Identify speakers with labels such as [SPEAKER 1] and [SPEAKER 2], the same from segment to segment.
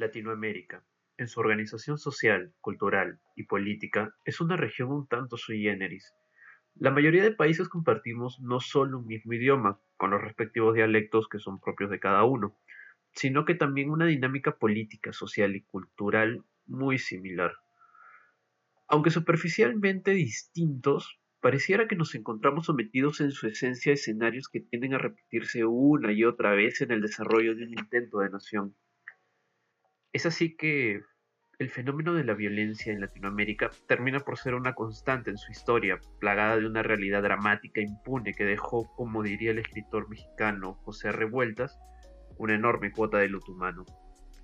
[SPEAKER 1] Latinoamérica, en su organización social, cultural y política, es una región un tanto sui generis. La mayoría de países compartimos no solo un mismo idioma, con los respectivos dialectos que son propios de cada uno, sino que también una dinámica política, social y cultural muy similar. Aunque superficialmente distintos, pareciera que nos encontramos sometidos en su esencia a escenarios que tienden a repetirse una y otra vez en el desarrollo de un intento de nación. Es así que el fenómeno de la violencia en Latinoamérica termina por ser una constante en su historia, plagada de una realidad dramática impune que dejó, como diría el escritor mexicano José Revueltas, una enorme cuota de luto humano.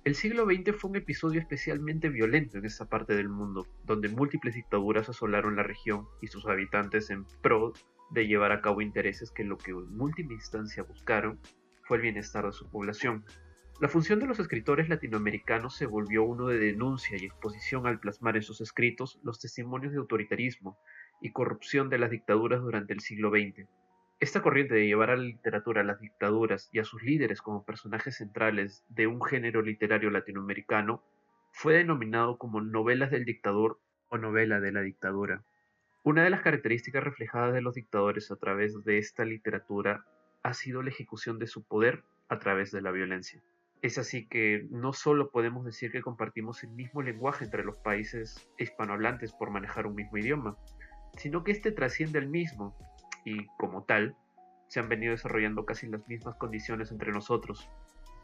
[SPEAKER 1] El siglo XX fue un episodio especialmente violento en esta parte del mundo, donde múltiples dictaduras asolaron la región y sus habitantes en pro de llevar a cabo intereses que lo que en última instancia buscaron fue el bienestar de su población. La función de los escritores latinoamericanos se volvió uno de denuncia y exposición al plasmar en sus escritos los testimonios de autoritarismo y corrupción de las dictaduras durante el siglo XX, esta corriente de llevar a la literatura a las dictaduras y a sus líderes como personajes centrales de un género literario latinoamericano fue denominado como novelas del dictador o novela de la dictadura. Una de las características reflejadas de los dictadores a través de esta literatura ha sido la ejecución de su poder a través de la violencia. Es así que no solo podemos decir que compartimos el mismo lenguaje entre los países hispanohablantes por manejar un mismo idioma, sino que este trasciende el mismo y como tal se han venido desarrollando casi las mismas condiciones entre nosotros.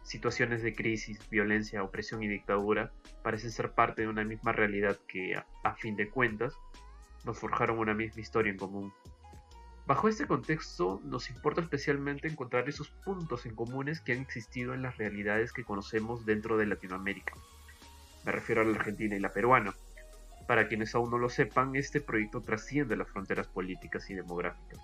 [SPEAKER 1] Situaciones de crisis, violencia, opresión y dictadura parecen ser parte de una misma realidad que, a, fin de cuentas, nos forjaron una misma historia en común. Bajo este contexto, nos importa especialmente encontrar esos puntos en comunes que han existido en las realidades que conocemos dentro de Latinoamérica. Me refiero a la argentina y la peruana, para quienes aún no lo sepan, este proyecto trasciende las fronteras políticas y demográficas.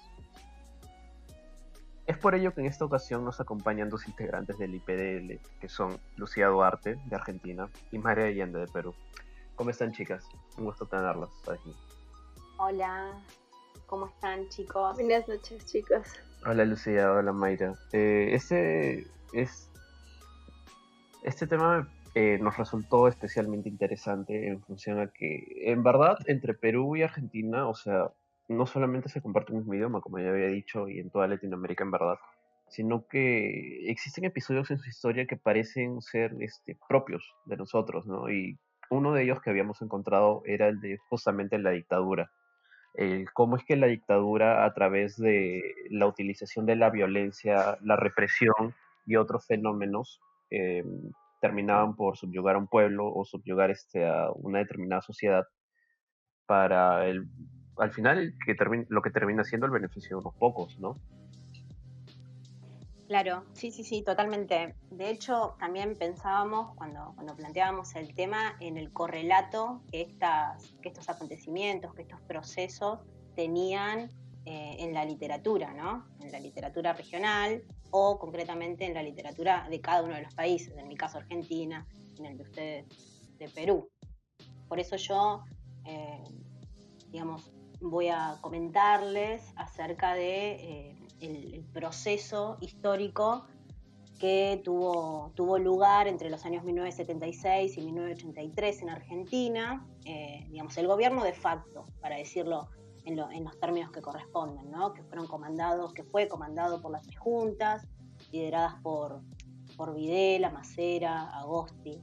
[SPEAKER 2] Es por ello que en esta ocasión nos acompañan dos integrantes del IPDL, que son Lucía Duarte, de Argentina, y María Allende, de Perú. ¿Cómo están, chicas? Un gusto tenerlas aquí.
[SPEAKER 3] Hola, ¿cómo están, chicos?
[SPEAKER 4] Buenas noches, chicos.
[SPEAKER 2] Hola, Lucía. Hola, Mayra. Eh, este es. Este tema eh, nos resultó especialmente interesante en función a que, en verdad, entre Perú y Argentina, o sea, no solamente se comparte un mismo idioma, como ya había dicho, y en toda Latinoamérica, en verdad, sino que existen episodios en su historia que parecen ser este, propios de nosotros, ¿no? Y uno de ellos que habíamos encontrado era el de justamente la dictadura. El cómo es que la dictadura, a través de la utilización de la violencia, la represión y otros fenómenos, eh, terminaban por subyugar a un pueblo o subyugar este, a una determinada sociedad para el, al final que lo que termina siendo el beneficio de unos pocos, ¿no?
[SPEAKER 3] Claro, sí, sí, sí, totalmente. De hecho, también pensábamos cuando, planteábamos el tema en el correlato que estos acontecimientos, que estos procesos tenían eh, en la literatura, ¿no? En la literatura regional o concretamente en la literatura de cada uno de los países, en mi caso Argentina, en el de ustedes de Perú. Por eso yo, eh, digamos, voy a comentarles acerca de eh, el, proceso histórico que tuvo, tuvo lugar entre los años 1976 y 1983 en Argentina, digamos, el gobierno de facto, para decirlo en, los términos que corresponden, ¿no? que fueron comandados, que fue comandado por las tres juntas, lideradas por, por Videla, Macera, Agosti,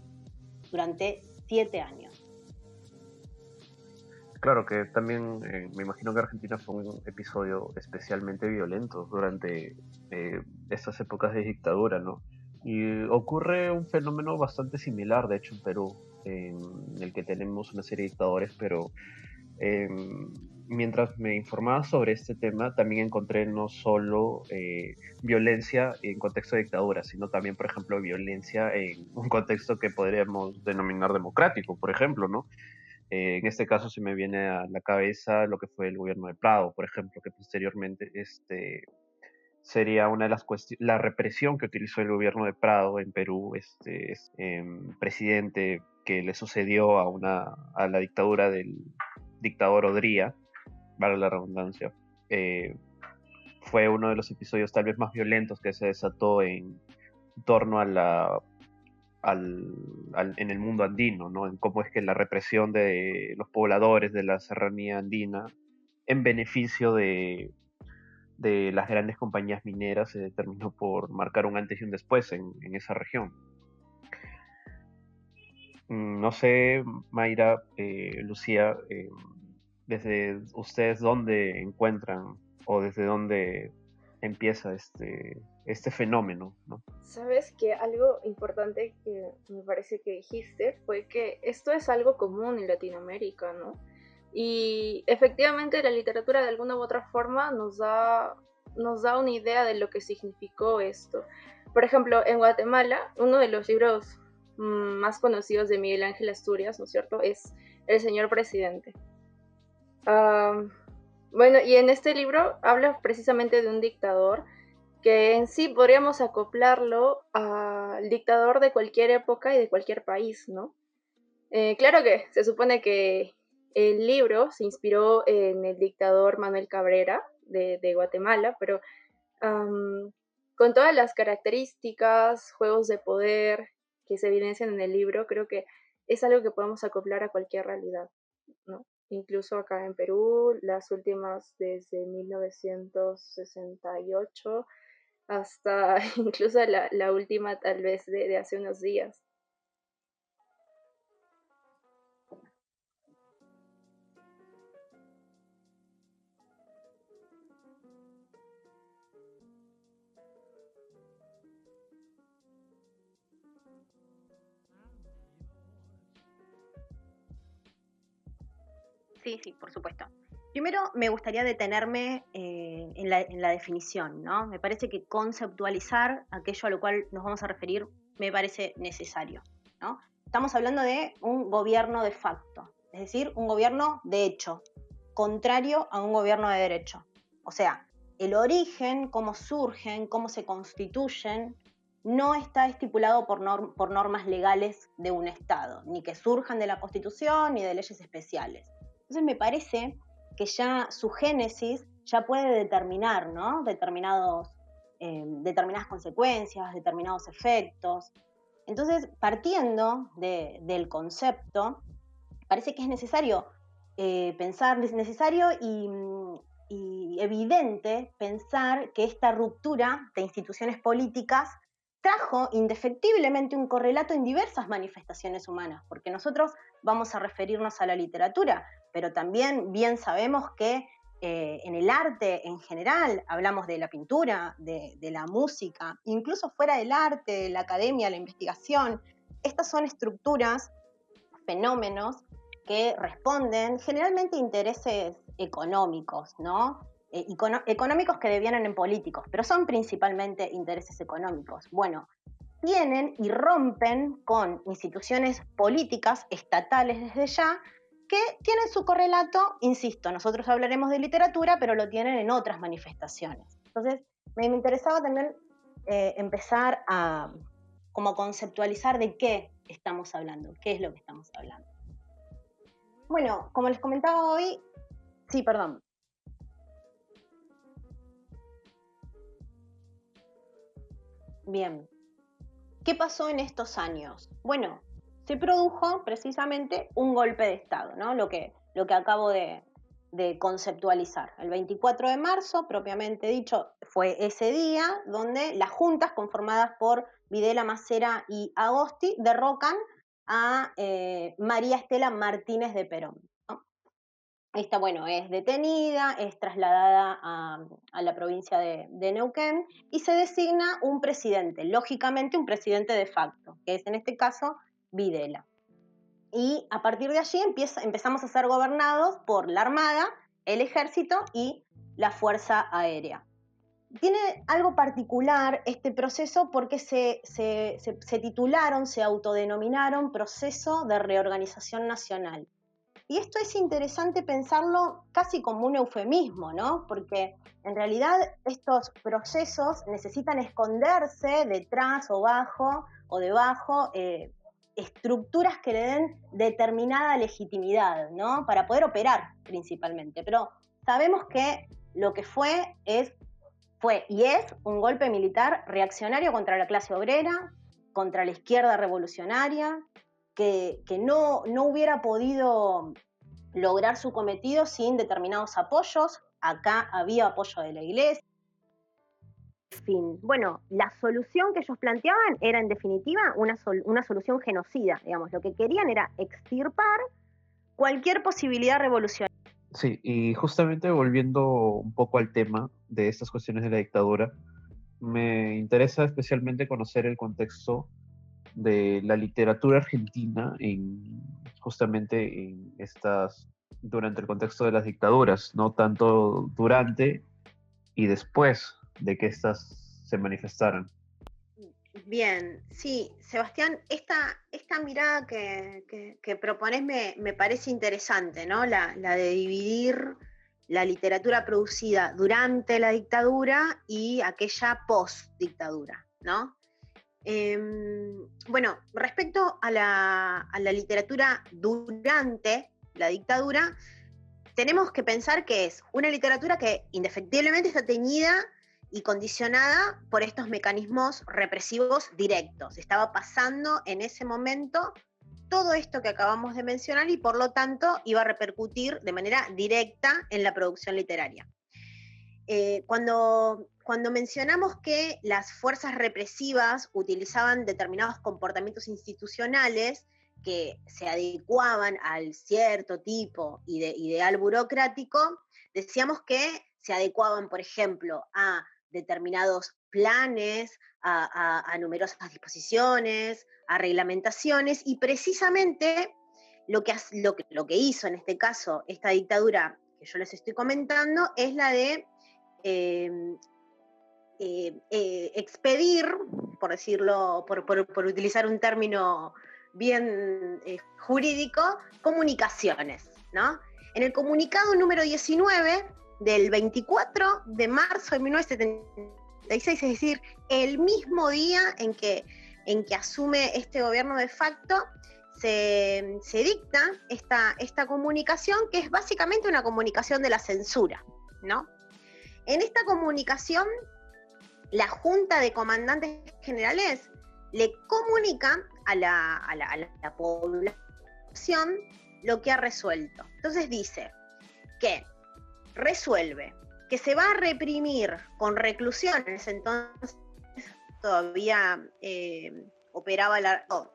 [SPEAKER 3] durante siete años.
[SPEAKER 2] Claro que también eh, me imagino que Argentina fue un episodio especialmente violento durante eh, estas épocas de dictadura, ¿no? Y ocurre un fenómeno bastante similar, de hecho, en Perú, en el que tenemos una serie de dictadores, pero em, mientras me informaba sobre este tema, también encontré no solo eh, violencia en contexto de dictadura, sino también, por ejemplo, violencia en un contexto que podríamos denominar democrático, por ejemplo, ¿no? Eh, en este caso se me viene a la cabeza lo que fue el gobierno de Prado, por ejemplo, que posteriormente este, sería una de las cuestiones, la represión que utilizó el gobierno de Prado en Perú, este, em, presidente que le sucedió a, una, a la dictadura del dictador Odría, vale la redundancia, eh, fue uno de los episodios tal vez más violentos que se desató en torno a la, en el mundo andino, ¿no? En cómo es que la represión de los pobladores de la serranía andina en beneficio de, de las grandes compañías mineras se determinó por marcar un antes y un después en, esa región. Mm, no sé, Mayra, eh, Lucía, eh, desde ustedes dónde encuentran o desde dónde empieza este, este fenómeno. ¿no?
[SPEAKER 4] Sabes que algo importante que me parece que dijiste fue que esto es algo común en Latinoamérica, ¿no? Y efectivamente la literatura de alguna u otra forma nos da, nos da una idea de lo que significó esto. Por ejemplo, en Guatemala, uno de los libros mm, más conocidos de Miguel Ángel Asturias, ¿no es cierto?, es El Señor Presidente. Bueno, y en este libro habla precisamente de un dictador que en sí podríamos acoplarlo al dictador de cualquier época y de cualquier país, ¿no? Eh, claro que se supone que el libro se inspiró en el dictador Manuel Cabrera de, Guatemala, pero con todas las características, juegos de poder que se evidencian en el libro, creo que es algo que podemos acoplar a cualquier realidad, ¿no? Incluso acá en Perú, las últimas desde 1968 hasta incluso la, última tal vez de hace unos días.
[SPEAKER 3] Sí, sí, por supuesto. Primero me gustaría detenerme eh, en, la, definición, ¿no? Me parece que conceptualizar aquello a lo cual nos vamos a referir me parece necesario, ¿no? Estamos hablando de un gobierno de facto, es decir, un gobierno de hecho, contrario a un gobierno de derecho. O sea, el origen, cómo surgen, cómo se constituyen, no está estipulado por, por normas legales de un Estado, ni que surjan de la Constitución ni de leyes especiales entonces me parece que ya su génesis ya puede determinar, ¿no? Determinados, eh, determinadas consecuencias, determinados efectos. Entonces, partiendo del concepto, parece que es necesario eh, pensar, es necesario y evidente pensar que esta ruptura de instituciones políticas trajo indefectiblemente un correlato en diversas manifestaciones humanas, porque nosotros vamos a referirnos a la literatura, pero también bien sabemos que eh, en el arte en general, hablamos de la pintura, de, la música, incluso fuera del arte, la academia, la investigación, estas son estructuras, fenómenos que responden generalmente a intereses económicos, ¿no? Eh, económicos que devienen en políticos, pero son principalmente intereses económicos. Bueno, tienen y rompen con instituciones políticas estatales desde ya que tienen su correlato, insisto, nosotros hablaremos de literatura, pero lo tienen en otras manifestaciones. Entonces, me, interesaba también eh, empezar a como conceptualizar de qué estamos hablando, qué es lo que estamos hablando. Bueno, como les comentaba hoy, sí, perdón. Bien. ¿Qué pasó en estos años? Bueno, se produjo precisamente un golpe de Estado, ¿no? lo, que, lo que acabo de, conceptualizar. El 24 de marzo, propiamente dicho, fue ese día donde las juntas conformadas por Videla, Macera y Agosti derrocan a eh, María Estela Martínez de Perón. Esta, bueno, es detenida, es trasladada a, la provincia de, Neuquén y se designa un presidente, lógicamente un presidente de facto, que es en este caso Videla. Y a partir de allí empezamos a ser gobernados por la Armada, el Ejército y la Fuerza Aérea. Tiene algo particular este proceso porque se titularon, se autodenominaron proceso de reorganización nacional. Y esto es interesante pensarlo casi como un eufemismo, ¿no? Porque en realidad estos procesos necesitan esconderse detrás o bajo o debajo eh, estructuras que le den determinada legitimidad, ¿no? Para poder operar principalmente. Pero sabemos que lo que fue es, fue y es un golpe militar reaccionario contra la clase obrera, contra la izquierda revolucionaria, que, no, no hubiera podido lograr su cometido sin determinados apoyos. Acá había apoyo de la iglesia. En fin, bueno, la solución que ellos planteaban era en definitiva una, una solución genocida, digamos, lo que querían era extirpar cualquier posibilidad revolucionaria.
[SPEAKER 2] Sí, y justamente volviendo un poco al tema de estas cuestiones de la dictadura, me interesa especialmente conocer el contexto de la literatura argentina en justamente en estas durante el contexto de las dictaduras, no tanto durante y después de que éstas se manifestaran.
[SPEAKER 3] Bien, sí, Sebastián, esta, esta mirada que, propones me, parece interesante, ¿no? La, de dividir la literatura producida durante la dictadura y aquella post-dictadura, ¿no? Em, bueno, respecto a la, a la literatura durante la dictadura, tenemos que pensar que es una literatura que indefectiblemente está teñida y condicionada por estos mecanismos represivos directos. Estaba pasando en ese momento todo esto que acabamos de mencionar y por lo tanto iba a repercutir de manera directa en la producción literaria. Eh, cuando, mencionamos que las fuerzas represivas utilizaban determinados comportamientos institucionales que se adecuaban al cierto tipo de ideal burocrático, decíamos que se adecuaban, por ejemplo, a determinados planes, a, numerosas disposiciones, a reglamentaciones, y precisamente lo que, hizo en este caso esta dictadura que yo les estoy comentando es la de eh, eh, expedir, por decirlo, por, por, utilizar un término bien eh, jurídico, comunicaciones, ¿no? En el comunicado número 19 del 24 de marzo de 1976, es decir, el mismo día en que, en que asume este gobierno de facto, se, dicta esta, esta comunicación, que es básicamente una comunicación de la censura, ¿no? En esta comunicación, la Junta de Comandantes Generales le comunica a la, población lo que ha resuelto. Entonces dice que resuelve que se va a reprimir con reclusiones, entonces todavía eh, operaba oh,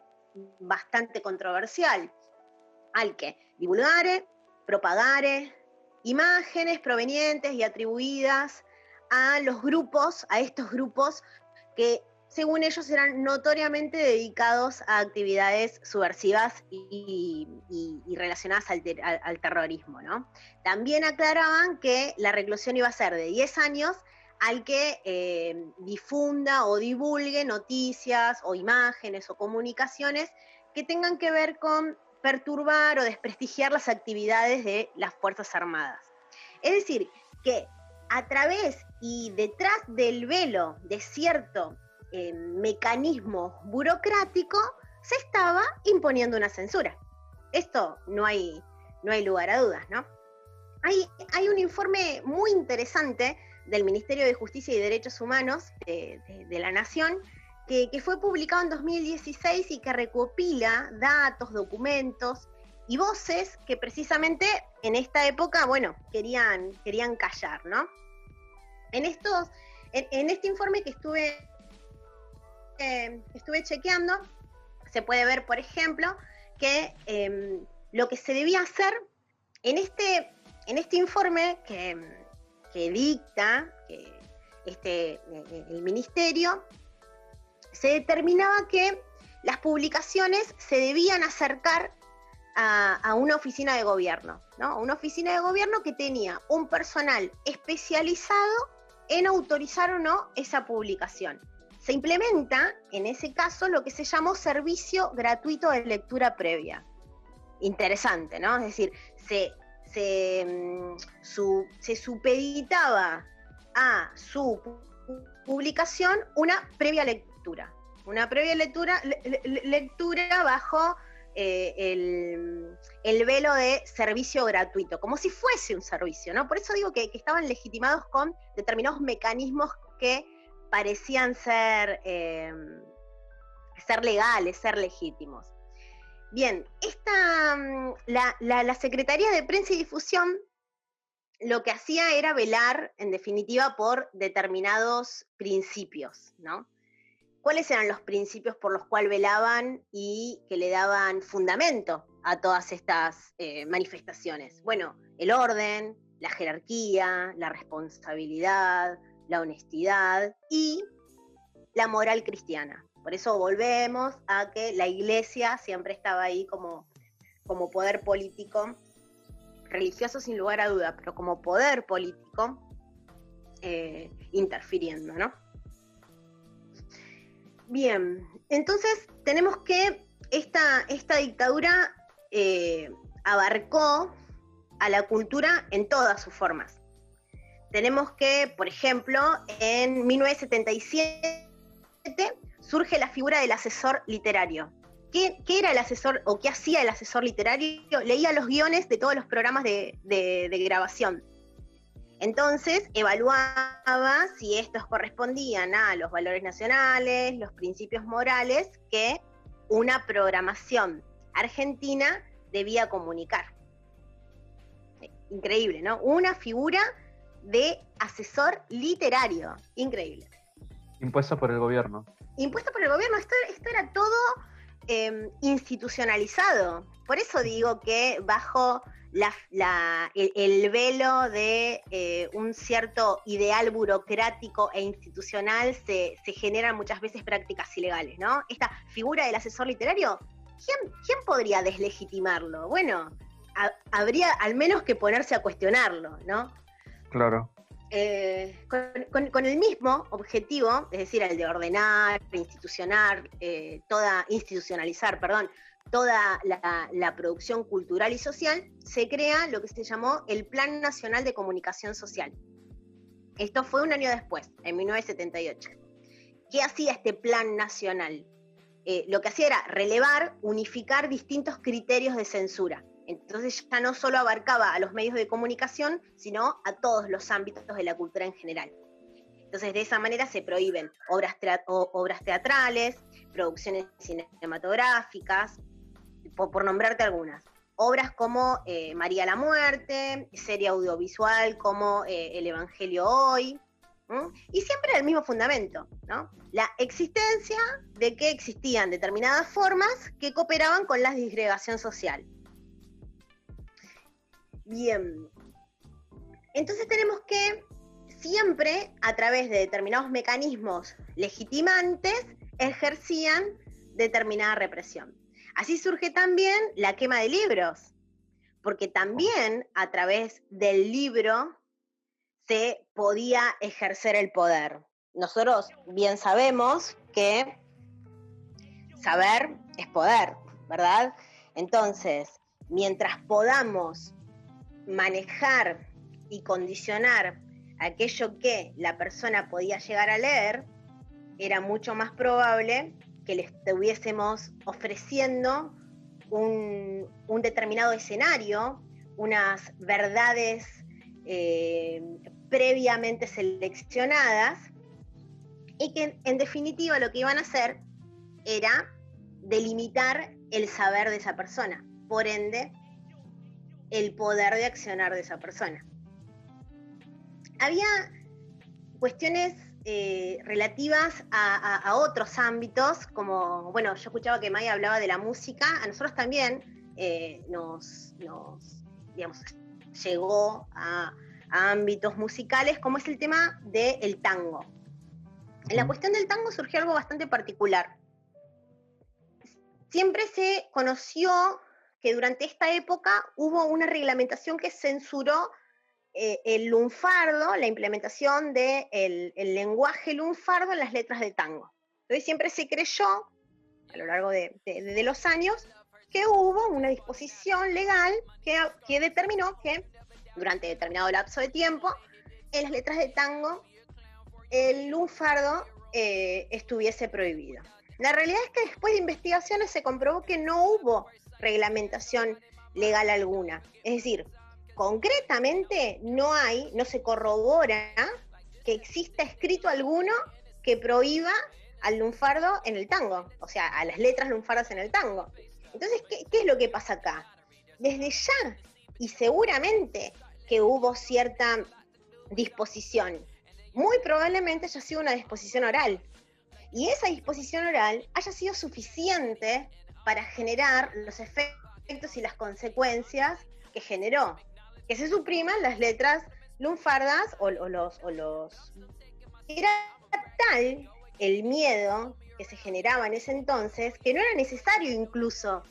[SPEAKER 3] bastante controversial, al que divulgare, propagare imágenes provenientes y atribuidas a los grupos, a estos grupos que según ellos eran notoriamente dedicados a actividades subversivas y, relacionadas al, terrorismo. ¿no? También aclaraban que la reclusión iba a ser de 10 años al que eh, difunda o divulgue noticias o imágenes o comunicaciones que tengan que ver con perturbar o desprestigiar las actividades de las Fuerzas Armadas. Es decir, que a través y detrás del velo de cierto eh, mecanismo burocrático, se estaba imponiendo una censura. Esto no hay, no hay lugar a dudas, ¿no? Hay, hay un informe muy interesante del Ministerio de Justicia y Derechos Humanos de, la Nación, que, fue publicado en 2016 y que recopila datos, documentos y voces que precisamente en esta época, bueno, querían, querían callar, ¿no? En, estos, en este informe que estuve estuve chequeando, se puede ver, por ejemplo, que em, lo que se debía hacer en este, en este informe que, dicta este, el ministerio, se determinaba que las publicaciones se debían acercar a, una oficina de gobierno, ¿no? Una oficina de gobierno que tenía un personal especializado en autorizar o no esa publicación se implementa en ese caso lo que se llamó servicio gratuito de lectura previa. Interesante, ¿no? Es decir, se, se, mm, se supeditaba a su publicación una previa lectura. Una previa lectura, lectura bajo eh, el, el, velo de servicio gratuito, como si fuese un servicio, ¿no? Por eso digo que, estaban legitimados con determinados mecanismos que parecían ser, em, ser legales, ser legítimos. Bien, esta, mm, la, la, Secretaría de Prensa y Difusión lo que hacía era velar, en definitiva, por determinados principios, ¿no? ¿Cuáles eran los principios por los cuales velaban y que le daban fundamento a todas estas eh, manifestaciones? Bueno, el orden, la jerarquía, la responsabilidad, la honestidad y la moral cristiana. Por eso volvemos a que la iglesia siempre estaba ahí como, como poder político, religioso sin lugar a duda, pero como poder político eh, interfiriendo, ¿no? Bien, entonces tenemos que esta, esta dictadura eh, abarcó a la cultura en todas sus formas. Tenemos que, por ejemplo, en 1977 surge la figura del asesor literario. ¿Qué, era el asesor o qué hacía el asesor literario? Leía los guiones de todos los programas de, grabación. Entonces evaluaba si estos correspondían a los valores nacionales, los principios morales que una programación argentina debía comunicar. Increíble, ¿no? Una figura de asesor literario. Increíble.
[SPEAKER 2] Impuesto por el gobierno.
[SPEAKER 3] Impuesto por el gobierno. Esto, era todo em, institucionalizado. Por eso digo que bajo el, velo de eh, un cierto ideal burocrático e institucional se, generan muchas veces prácticas ilegales, ¿no? Esta figura del asesor literario, ¿quién, quién podría deslegitimarlo? Bueno, habría al menos que ponerse a cuestionarlo, ¿no?
[SPEAKER 2] Claro.
[SPEAKER 3] Eh, con, el mismo objetivo, es decir, el de ordenar, institucionar, eh, toda, institucionalizar, perdón, toda la, producción cultural y social, se crea lo que se llamó el Plan Nacional de Comunicación Social. Esto fue un año después, en 1978. ¿Qué hacía este plan nacional? Eh, lo que hacía era relevar, unificar distintos criterios de censura. Entonces ya no solo abarcaba a los medios de comunicación, sino a todos los ámbitos de la cultura en general. Entonces de esa manera se prohíben obras, obras teatrales, producciones cinematográficas, por, nombrarte algunas. Obras como eh, María la Muerte, serie audiovisual como eh, El Evangelio Hoy, y siempre el mismo fundamento, ¿no? La existencia de que existían determinadas formas que cooperaban con la disgregación social. Bien. Entonces tenemos que siempre, a través de determinados mecanismos legitimantes, ejercían determinada represión. Así surge también la quema de libros, porque también a través del libro se podía ejercer el poder. Nosotros bien sabemos que saber es poder, ¿verdad? Entonces, mientras podamos manejar y condicionar aquello que la persona podía llegar a leer, era mucho más probable que le estuviésemos ofreciendo un, determinado escenario, unas verdades eh, previamente seleccionadas, y que en definitiva lo que iban a hacer era delimitar el saber de esa persona. Por ende, el poder de accionar de esa persona. Había cuestiones eh, relativas a, otros ámbitos, como, bueno, yo escuchaba que Maya hablaba de la música, a nosotros también eh, nos, digamos, llegó a, ámbitos musicales, como es el tema del tango. En la cuestión del tango surgió algo bastante particular. Siempre se conoció que durante esta época hubo una reglamentación que censuró eh, el lunfardo, la implementación del de el lenguaje lunfardo en las letras de tango. Entonces siempre se creyó, a lo largo de, los años, que hubo una disposición legal que, que, determinó que durante determinado lapso de tiempo, en las letras de tango, el lunfardo eh, estuviese prohibido. La realidad es que después de investigaciones se comprobó que no hubo reglamentación legal alguna. Es decir, concretamente no hay, no se corrobora que exista escrito alguno que prohíba al lunfardo en el tango, o sea, a las letras lunfardas en el tango. Entonces, ¿qué, ¿qué, es lo que pasa acá? Desde ya, y seguramente que hubo cierta disposición, muy probablemente haya sido una disposición oral, y esa disposición oral haya sido suficiente para generar los efectos y las consecuencias que generó, que se supriman las letras lunfardas o, los, o los... Era tal el miedo que se generaba en ese entonces que no era necesario incluso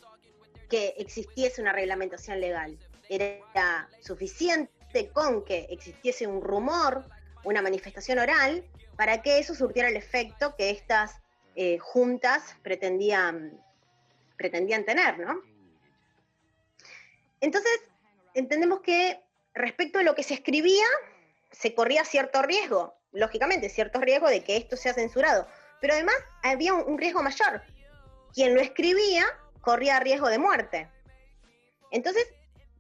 [SPEAKER 3] que existiese una reglamentación legal. Era suficiente con que existiese un rumor, una manifestación oral, para que eso surtiera el efecto que estas eh, juntas pretendían, pretendían tener, ¿no? Entonces, entendemos que respecto a lo que se escribía, se corría cierto riesgo, lógicamente, cierto riesgo de que esto sea censurado, pero además había un, riesgo mayor. Quien lo escribía corría riesgo de muerte. Entonces,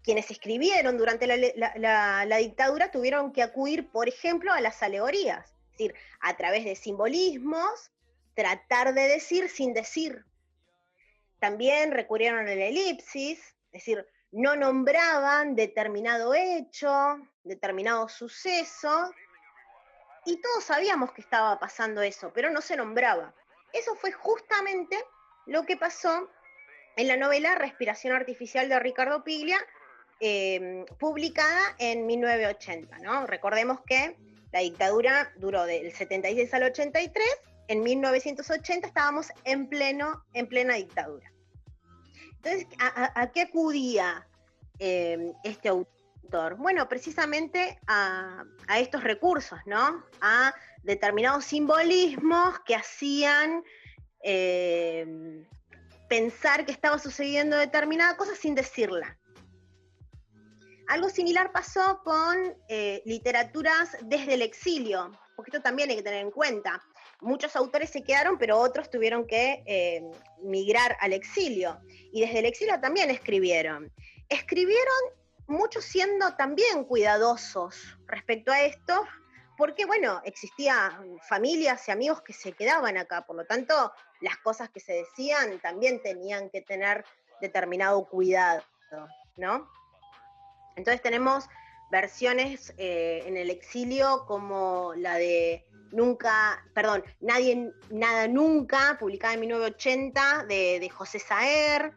[SPEAKER 3] quienes escribieron durante la, dictadura tuvieron que acudir, por ejemplo, a las alegorías, es decir, a través de simbolismos, tratar de decir sin decir. También recurrieron a la elipsis, es decir, no nombraban determinado hecho, determinado suceso, y todos sabíamos que estaba pasando eso, pero no se nombraba. Eso fue justamente lo que pasó en la novela Respiración Artificial de Ricardo Piglia, em, publicada en 1980. ¿no? Recordemos que la dictadura duró del 76 al 83, en 1980 estábamos en, pleno, en plena dictadura. Entonces, ¿a, qué acudía em, este autor? Bueno, precisamente a, estos recursos, ¿no? A determinados simbolismos que hacían em, pensar que estaba sucediendo determinada cosa sin decirla. Algo similar pasó con eh, literaturas desde el exilio, porque esto también hay que tener en cuenta muchos autores se quedaron, pero otros tuvieron que eh, migrar al exilio. Y desde el exilio también escribieron. Escribieron muchos siendo también cuidadosos respecto a esto, porque bueno, existían familias y amigos que se quedaban acá, por lo tanto, las cosas que se decían también tenían que tener determinado cuidado, ¿no? Entonces tenemos versiones eh, en el exilio como la de Nunca, perdón, Nadie, Nada Nunca, publicada en 1980, de, José Saer.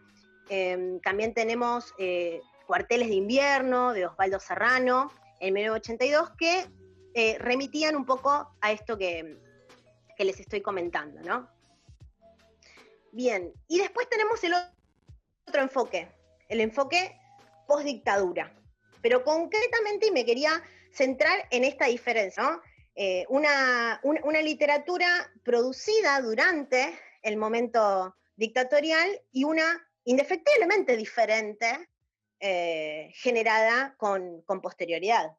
[SPEAKER 3] Em, también tenemos eh, Cuarteles de Invierno, de Osvaldo Serrano, en 1982, que eh, remitían un poco a esto que, que les estoy comentando, ¿no? Bien, y después tenemos el otro enfoque, el enfoque post-dictadura. Pero concretamente, me quería centrar en esta diferencia, ¿no? Eh, una, literatura producida durante el momento dictatorial y una indefectiblemente diferente eh, generada con, posterioridad.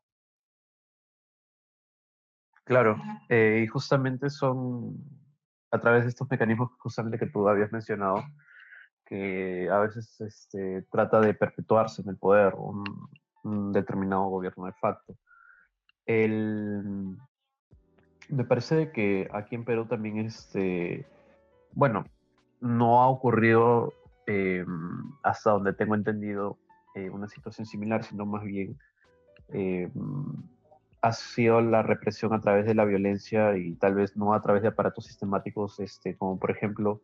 [SPEAKER 2] Claro, eh, y justamente son a través de estos mecanismos justamente que tú habías mencionado, que a veces este, trata de perpetuarse en el poder un, un determinado gobierno de facto. El, me parece que aquí en Perú también, este, bueno, no ha ocurrido em, hasta donde tengo entendido eh, una situación similar, sino más bien em, ha sido la represión a través de la violencia y tal vez no a través de aparatos sistemáticos, este, como por ejemplo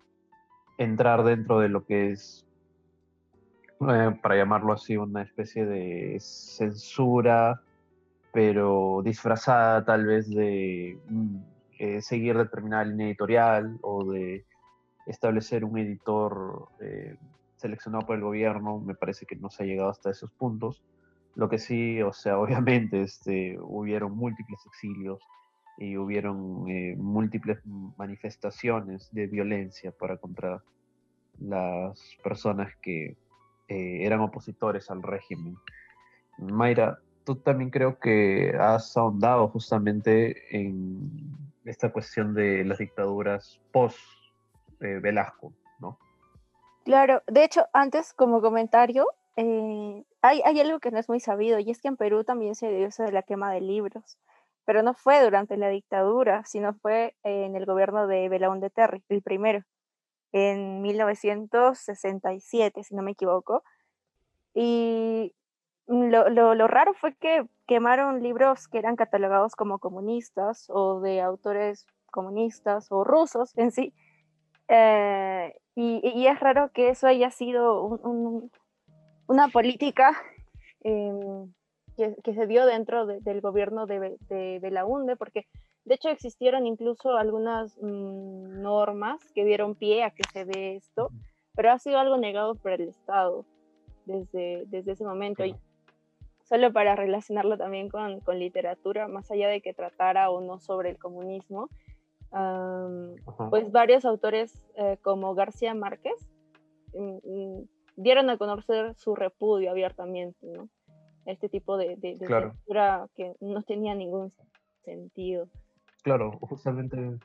[SPEAKER 2] entrar dentro de lo que es, eh, para llamarlo así, una especie de censura pero disfrazada tal vez de mm, eh, seguir determinada línea editorial o de establecer un editor eh, seleccionado por el gobierno, me parece que no se ha llegado hasta esos puntos. Lo que sí, o sea, obviamente este, hubieron múltiples exilios y hubieron eh, múltiples manifestaciones de violencia para contra las personas que eran opositores al régimen. Mayra, tú también creo que has ahondado justamente en esta cuestión de las dictaduras post eh, Velasco, ¿no?
[SPEAKER 4] Claro, de hecho, antes como comentario, eh, hay, algo que no es muy sabido y es que en Perú también se dio eso de la quema de libros, pero no fue durante la dictadura, sino fue en el gobierno de Belaúnde Terry, el primero, en 1967, si no me equivoco. Y lo, lo, raro fue que quemaron libros que eran catalogados como comunistas o de autores comunistas o rusos en sí. Eh, y, es raro que eso haya sido una política em, que, se dio dentro del gobierno de, de, la UNDE, porque de hecho existieron incluso algunas mm, normas que dieron pie a que se dé esto, pero ha sido algo negado por el Estado desde, desde ese momento. Y solo para relacionarlo también con, con, literatura, más allá de que tratara o no sobre el comunismo, pues varios autores eh, como García Márquez mm, mm, dieron a conocer su repudio abiertamente, ¿no? Este tipo de, de, literatura que no tenía ningún sentido.
[SPEAKER 2] Claro, justamente.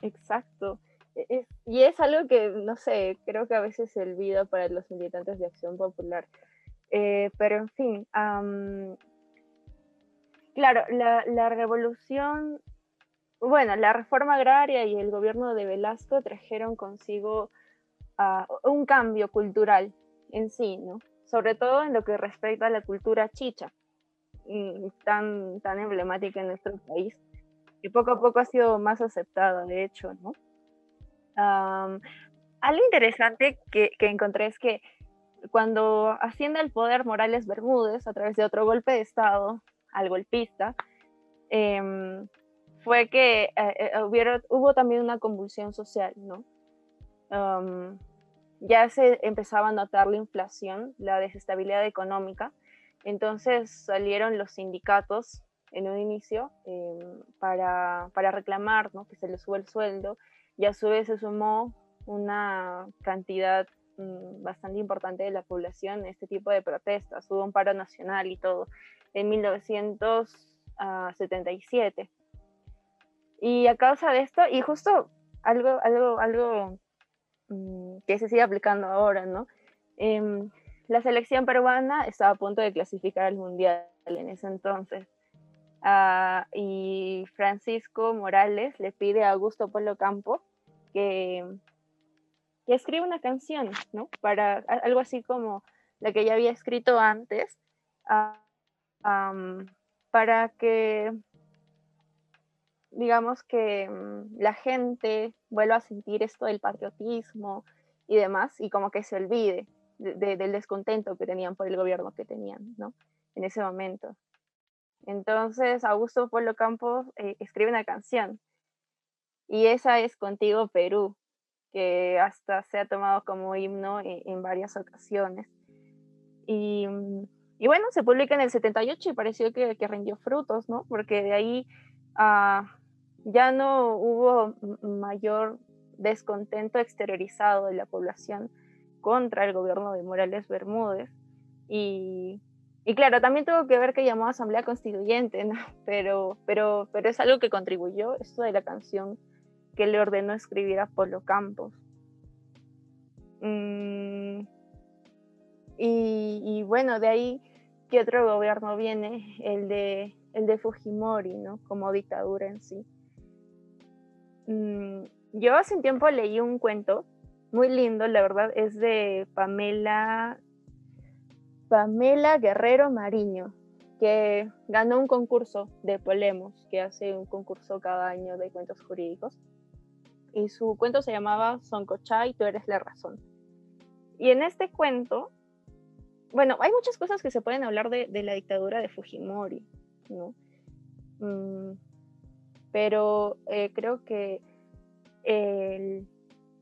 [SPEAKER 4] Exacto. E, y es algo que, no sé, creo que a veces se olvida para los militantes de Acción Popular. Eh, pero en fin, claro, la, la, revolución, bueno, la reforma agraria y el gobierno de Velasco trajeron consigo uh, un cambio cultural en sí, ¿no? Sobre todo en lo que respecta a la cultura chicha, mm, tan, tan emblemática en nuestro país, y poco a poco ha sido más aceptada, de hecho, ¿no? Algo interesante que, encontré es que cuando asciende al poder Morales Bermúdez a través de otro golpe de Estado al golpista, em, fue que eh, eh, hubo también una convulsión social, ¿no? ya se empezaba a notar la inflación, la desestabilidad económica, entonces salieron los sindicatos en un inicio em, para, para, reclamar ¿no? que se les sube el sueldo y a su vez se sumó una cantidad mm, bastante importante de la población en este tipo de protestas. Hubo un paro nacional y todo en 1977. Y a causa de esto, y justo algo, algo, algo mm, que se sigue aplicando ahora, ¿no? Em, la selección peruana estaba a punto de clasificar al Mundial en ese entonces. Ah, y Francisco Morales le pide a Augusto Polo Campo que, que escriba una canción, ¿no? Para algo así como la que ya había escrito antes, ah, para que, digamos que mm, la gente vuelva a sentir esto del patriotismo y demás, y como que se olvide del descontento que tenían por el gobierno que tenían, ¿no? En ese momento. Entonces, Augusto Polo Campos eh, escribe una canción y esa es Contigo Perú, que hasta se ha tomado como himno en, varias ocasiones. Y, y, bueno, se publica en el 78 y pareció que, que rindió frutos, ¿no? Porque de ahí uh, ya no hubo mayor descontento exteriorizado de la población contra el gobierno de Morales Bermúdez. Y, y claro, también tuvo que ver que llamó Asamblea Constituyente, pero, pero, pero es algo que contribuyó, esto de la canción que le ordenó escribir a Polo Campos. Mm, y, bueno, de ahí, ¿qué otro gobierno viene? El de, el de Fujimori, ¿no? Como dictadura en sí. Mm, yo hace un tiempo leí un cuento muy lindo, la verdad, es de Pamela Pamela Guerrero Mariño, que ganó un concurso de Polemos, que hace un concurso cada año de cuentos jurídicos. Y su cuento se llamaba Soncocha y tú eres la razón. Y en este cuento, bueno, hay muchas cosas que se pueden hablar de, la dictadura de Fujimori, ¿no? Mm, pero eh, creo que el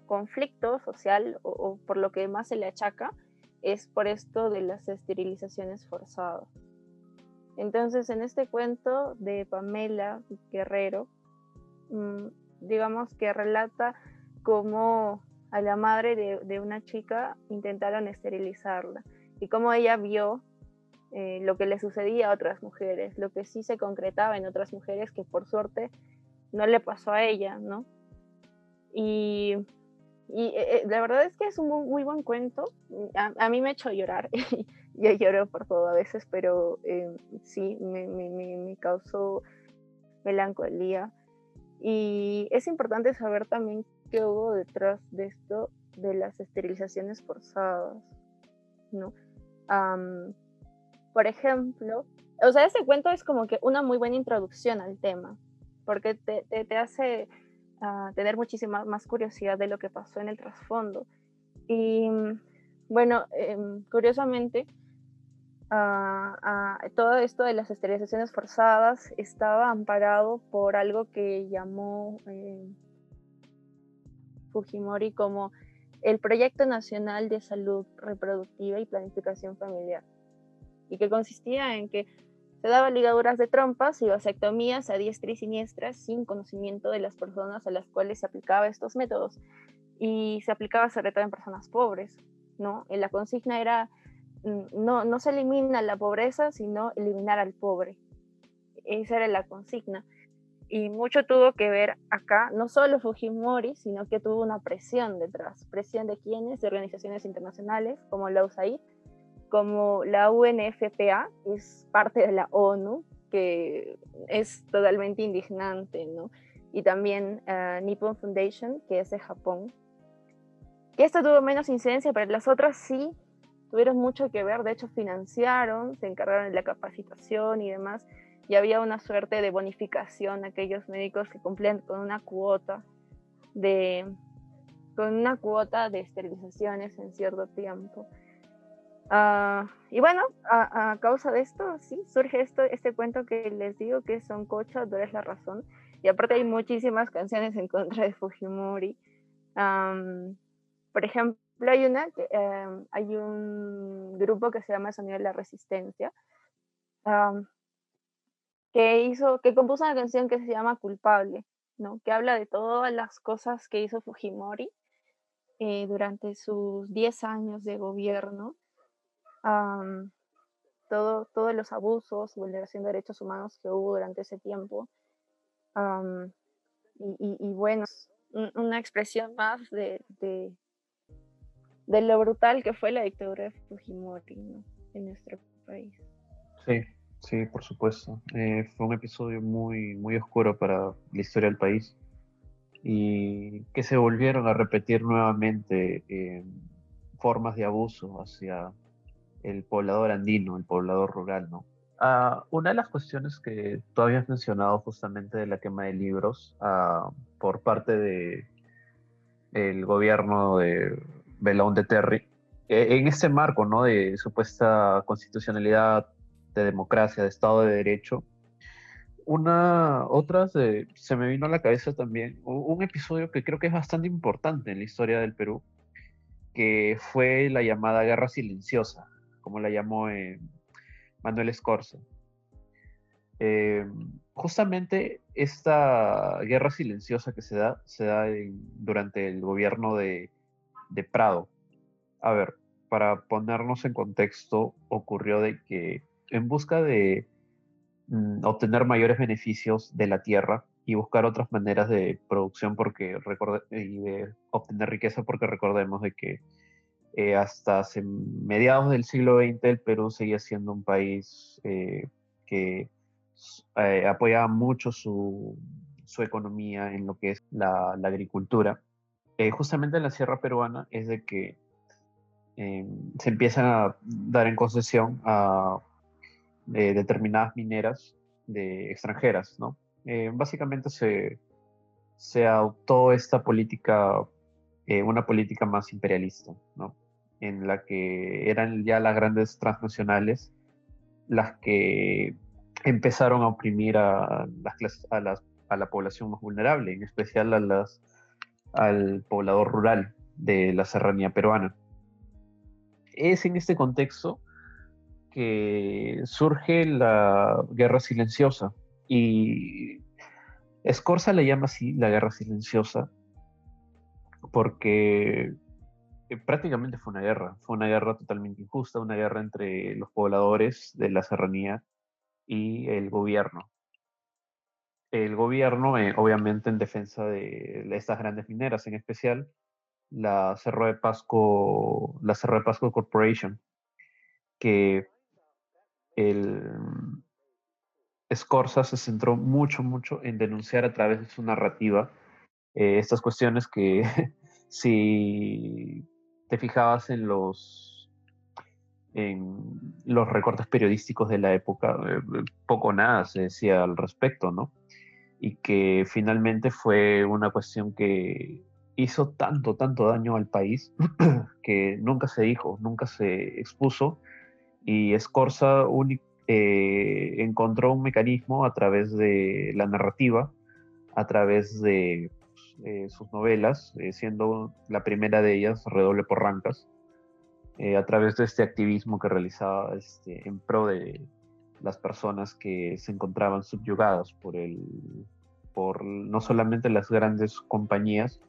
[SPEAKER 4] conflicto social, o por lo que más se le achaca, es por esto de las esterilizaciones forzadas. Entonces, en este cuento de Pamela Guerrero, mm, digamos que relata cómo a la madre de, una chica intentaron esterilizarla y cómo ella vio eh, lo que le sucedía a otras mujeres, lo que sí se concretaba en otras mujeres que por suerte no le pasó a ella, ¿no? Y y eh, eh, la verdad es que es un muy, buen cuento. A, mí me ha hecho llorar. yo lloro por todo a veces, pero eh, sí, me, me, me, causó melancolía. Y es importante saber también qué hubo detrás de esto de las esterilizaciones forzadas, ¿no? por ejemplo, o sea, ese cuento es como que una muy buena introducción al tema, porque te, te, hace ah, tener muchísima más curiosidad de lo que pasó en el trasfondo. Y bueno, em, curiosamente, todo esto de las esterilizaciones forzadas estaba amparado por algo que llamó eh, Fujimori como el Proyecto Nacional de Salud Reproductiva y Planificación Familiar, y que consistía en que se daban ligaduras de trompas y vasectomías a diestra y siniestra sin conocimiento de las personas a las cuales se aplicaba estos métodos, y se aplicaba sobre todo en personas pobres, ¿no? la consigna era Mm, no, no se elimina la pobreza, sino eliminar al pobre. Esa era la consigna. Y mucho tuvo que ver acá, no solo Fujimori, sino que tuvo una presión detrás. ¿Presión de quiénes? De organizaciones internacionales como la USAID, como la UNFPA, es parte de la ONU, que es totalmente indignante, ¿no? Y también uh, Nippon Foundation, que es de Japón. Que esto tuvo menos incidencia, pero las otras sí tuvieron mucho que ver, de hecho financiaron, se encargaron de la capacitación y demás, y había una suerte de bonificación a aquellos médicos que cumplían con una cuota de con una cuota de esterilizaciones en cierto tiempo. Ah, y bueno, a, causa de esto, sí, surge este cuento que les digo que son Cocha, tú eres la razón. Y aparte hay muchísimas canciones en contra de Fujimori. por ejemplo, hay una, em, hay un grupo que se llama Sonido de la Resistencia, que hizo, que compuso una canción que se llama Culpable, ¿no? Que habla de todas las cosas que hizo Fujimori eh, durante sus 10 años de gobierno. Todo, todos los abusos, vulneración de derechos humanos que hubo durante ese tiempo. y, bueno, una expresión más de, de lo brutal que fue la dictadura de Fujimori en nuestro país.
[SPEAKER 2] Sí, sí, por supuesto. Eh, fue un episodio muy, muy oscuro para la historia del país y que se volvieron a repetir nuevamente formas de abuso hacia el poblador andino, el poblador rural, ¿no? Ah, una de las cuestiones que tú habías mencionado justamente de la quema de libros ah, por parte de el gobierno de Belón de Terry, eh, en este marco ¿no? de supuesta constitucionalidad, de democracia, de Estado de Derecho, una, otra se me vino a la cabeza también un episodio que creo que es bastante importante en la historia del Perú, que fue la llamada Guerra Silenciosa, como la llamó eh, Manuel Escorza. Eh, justamente esta guerra silenciosa que se da, se da durante el gobierno de Prado. A ver, para ponernos en contexto, ocurrió de que en busca de mm, obtener mayores beneficios de la tierra y buscar otras maneras de producción porque y de obtener riqueza porque recordemos de que eh, hasta mediados del siglo XX el Perú seguía siendo un país eh, que eh, apoyaba mucho su, economía en lo que es la, agricultura justamente en la sierra peruana es de que se empiezan a dar en concesión a determinadas mineras de extranjeras, ¿no? Básicamente se, se adoptó esta política, una política más imperialista, ¿no? En la que eran ya las grandes transnacionales las que empezaron a oprimir a, las, a, la población más vulnerable, en especial a las al poblador rural de la serranía peruana. Es en este contexto que surge la guerra silenciosa y Escorza le llama así la guerra silenciosa porque eh, prácticamente fue una guerra, fue una guerra totalmente injusta, una guerra entre los pobladores de la serranía y el gobierno. El gobierno, eh, obviamente en defensa de estas grandes mineras, en especial la Cerro de Pasco, la Cerro de Pasco Corporation, que el Scorza se centró mucho, mucho en denunciar a través de su narrativa eh, estas cuestiones que si te fijabas en los en los recortes periodísticos de la época, eh, poco nada se decía al respecto, ¿no? Y que finalmente fue una cuestión que hizo tanto, tanto daño al país que nunca se dijo, nunca se expuso y Scorza eh, encontró un mecanismo a través de la narrativa, a través de eh, sus novelas, eh, siendo la primera de ellas Redoble por Rancas, a través de este activismo que realizaba este, en pro de las personas que se encontraban subyugadas por, el, por no solamente las grandes compañías,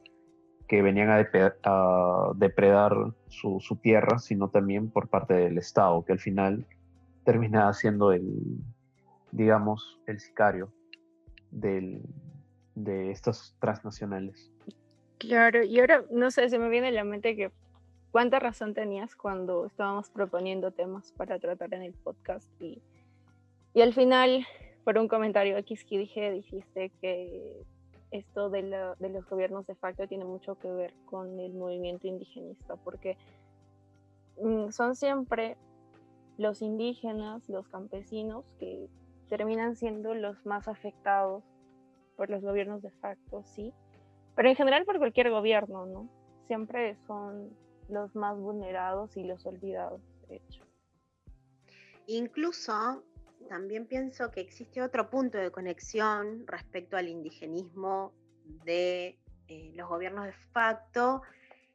[SPEAKER 2] que venían a, depredar su, tierra, sino también por parte del Estado, que al final termina siendo el, digamos, el sicario de estas transnacionales.
[SPEAKER 5] Claro, y ahora, no sé, se me viene a la mente que cuánta razón tenías cuando estábamos proponiendo temas para tratar en el podcast y, y al final, por un comentario X que dije, dijiste que esto de, los gobiernos de facto tiene mucho que ver con el movimiento indigenista, porque mm, son siempre los indígenas, los campesinos, que terminan siendo los más afectados por los gobiernos de facto, sí, pero en general por cualquier gobierno, ¿no? Siempre son los más vulnerados y los olvidados, de hecho.
[SPEAKER 3] Incluso también pienso que existe otro punto de conexión respecto al indigenismo de eh, los gobiernos de facto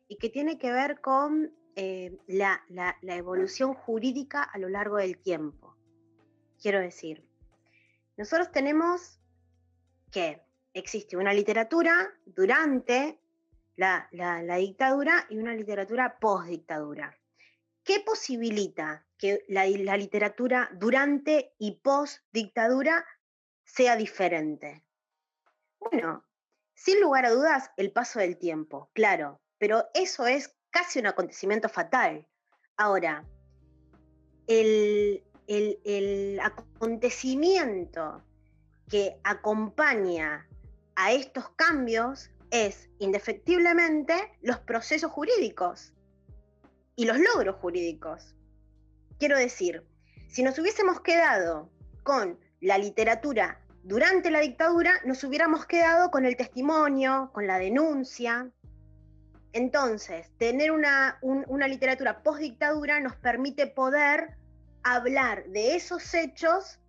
[SPEAKER 3] y que tiene que ver con eh, la, evolución jurídica a lo largo del tiempo. Quiero decir, nosotros tenemos que existe una literatura durante la, la dictadura y una literatura post-dictadura. ¿Qué posibilita que la, literatura durante y post dictadura sea diferente? Bueno, sin lugar a dudas, el paso del tiempo, claro, pero eso es casi un acontecimiento fatal. Ahora, el, el acontecimiento que acompaña a estos cambios es indefectiblemente los procesos jurídicos y los logros jurídicos. Quiero decir, si nos hubiésemos quedado con la literatura durante la dictadura, nos hubiéramos quedado con el testimonio, con la denuncia. Entonces, tener una, una literatura post-dictadura nos permite poder hablar de esos hechos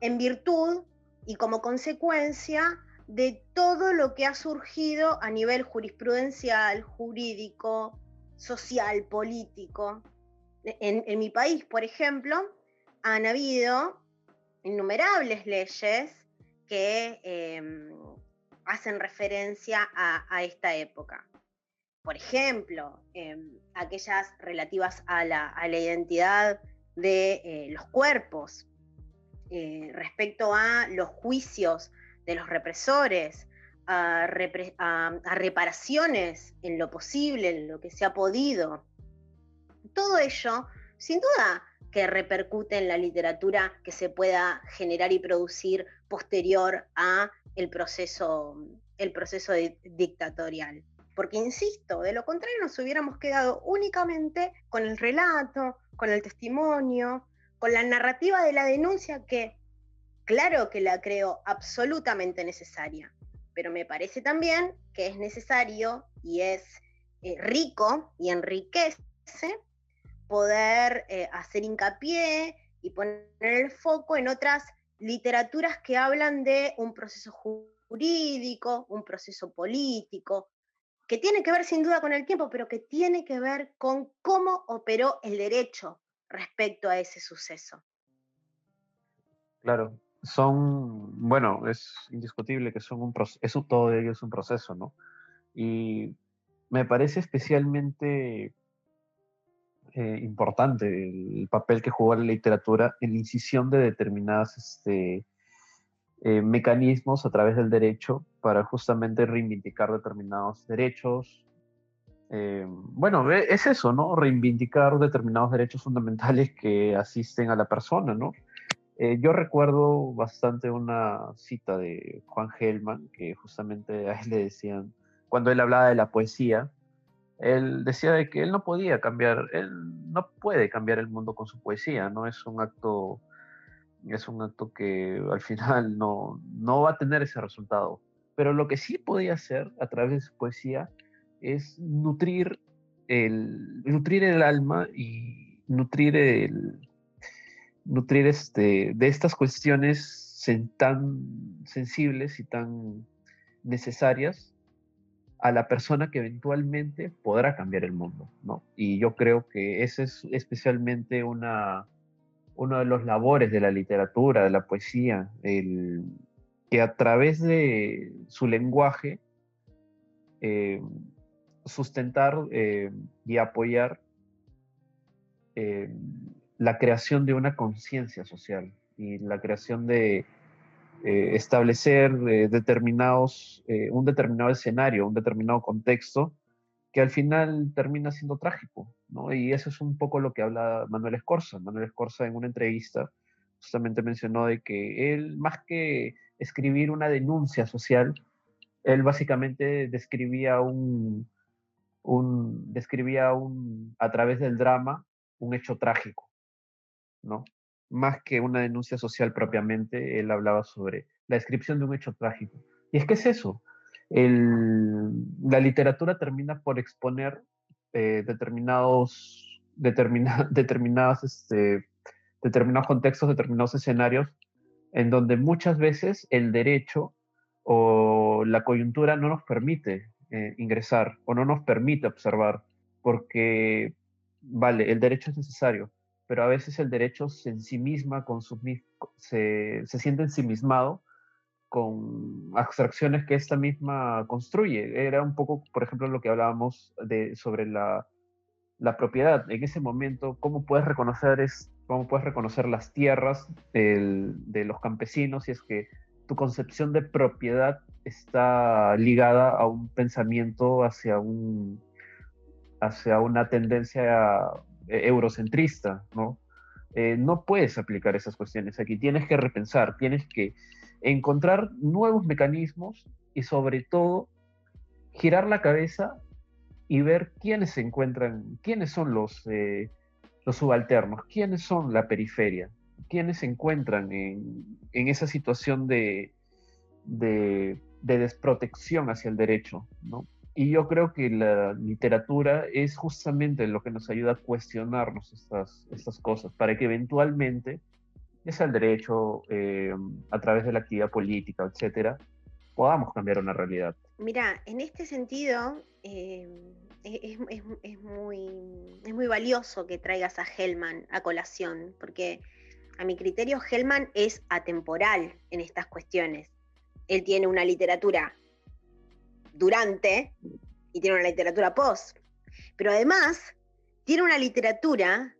[SPEAKER 3] en virtud y como consecuencia de todo lo que ha surgido a nivel jurisprudencial, jurídico, social, político en, mi país, por ejemplo, han habido innumerables leyes que em, hacen referencia a, esta época. Por ejemplo, em, aquellas relativas a la, identidad de eh, los cuerpos, eh, respecto a los juicios de los represores, a, reparaciones en lo posible, en lo que se ha podido, todo ello, sin duda, que repercute en la literatura que se pueda generar y producir posterior a el proceso, el proceso dictatorial. Porque, insisto, de lo contrario nos hubiéramos quedado únicamente con el relato, con el testimonio, con la narrativa de la denuncia que, claro que la creo absolutamente necesaria, pero me parece también que es necesario y es eh, rico y enriquece poder eh, hacer hincapié y poner el foco en otras literaturas que hablan de un proceso jurídico, un proceso político, que tiene que ver sin duda con el tiempo, pero que tiene que ver con cómo operó el derecho respecto a ese suceso.
[SPEAKER 2] Claro, son, bueno, es indiscutible que son un proceso, todo es un proceso, ¿no? Y me parece especialmente eh, importante el papel que jugó la literatura en la incisión de determinados este, eh, mecanismos a través del derecho para justamente reivindicar determinados derechos, Eh, bueno, es eso, ¿no? Reivindicar determinados derechos fundamentales que asisten a la persona, ¿no? Eh, yo recuerdo bastante una cita de Juan Gelman, que justamente a él le decían, cuando él hablaba de la poesía, él decía de que él no podía cambiar, él no puede cambiar el mundo con su poesía, no es un acto, es un acto que al final no, no va a tener ese resultado. Pero lo que sí podía hacer a través de su poesía es nutrir el, nutrir el alma y nutrir el, nutrir este, de estas cuestiones tan sensibles y tan necesarias a la persona que eventualmente podrá cambiar el mundo, ¿no? Y yo creo que ese es especialmente una, uno de los labores de la literatura, de la poesía, el, que a través de su lenguaje eh, sustentar eh, y apoyar eh, la creación de una conciencia social y la creación de eh, establecer determinados, un determinado escenario, un determinado contexto que al final termina siendo trágico, ¿no? Y eso es un poco lo que habla Manuel Escorza. Manuel Escorza en una entrevista justamente mencionó de que él, más que escribir una denuncia social, él básicamente describía un, describía a través del drama un hecho trágico, ¿no? Más que una denuncia social propiamente, él hablaba sobre la descripción de un hecho trágico. Y es que es eso. la literatura termina por exponer eh, determinados, este, determinados contextos, determinados escenarios, en donde muchas veces el derecho o la coyuntura no nos permite eh, ingresar o no nos permite observar, porque, vale, el derecho es necesario, pero a veces el derecho se en sí misma, con su, se, se siente ensimismado con abstracciones que esta misma construye. Era un poco, por ejemplo, lo que hablábamos de, sobre la, la propiedad. En ese momento, ¿cómo puedes reconocer, es, cómo puedes reconocer las tierras de los campesinos si es que tu concepción de propiedad está ligada a un pensamiento hacia un hacia una tendencia eh, eurocentrista, ¿no? Eh, no puedes aplicar esas cuestiones aquí, tienes que repensar, tienes que encontrar nuevos mecanismos y sobre todo girar la cabeza y ver quiénes se encuentran, quiénes son los, eh, los subalternos, quiénes son la periferia, quiénes se encuentran en, en esa situación de, de, de, desprotección hacia el derecho, ¿no? Y yo creo que la literatura es justamente lo que nos ayuda a cuestionarnos estas, estas cosas, para que eventualmente, ya sea el derecho, eh, a través de la actividad política, etcétera, podamos cambiar una realidad.
[SPEAKER 3] Mira, en este sentido, eh, es, es, es, muy, es muy valioso que traigas a Hellman a colación, porque a mi criterio Hellman es atemporal en estas cuestiones. Él tiene una literatura durante y tiene una literatura post. Pero además tiene una literatura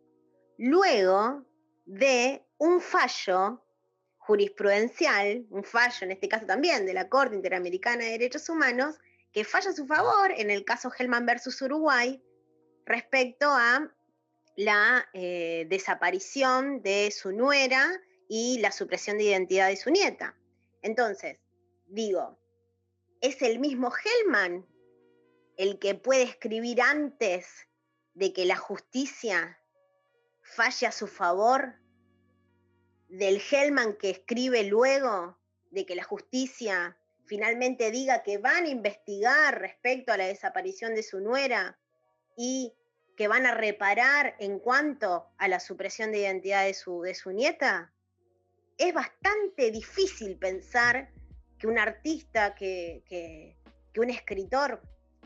[SPEAKER 3] luego de un fallo jurisprudencial, un fallo en este caso también de la Corte Interamericana de Derechos Humanos, que falla a su favor en el caso Hellman versus Uruguay respecto a la eh, desaparición de su nuera y la supresión de identidad de su nieta. Entonces, digo, es el mismo Hellman el que puede escribir antes de que la justicia falle a su favor del Hellman que escribe luego de que la justicia finalmente diga que van a investigar respecto a la desaparición de su nuera y que van a reparar en cuanto a la supresión de identidad de su, de su nieta, es bastante difícil pensar que un artista, que, que, un escritor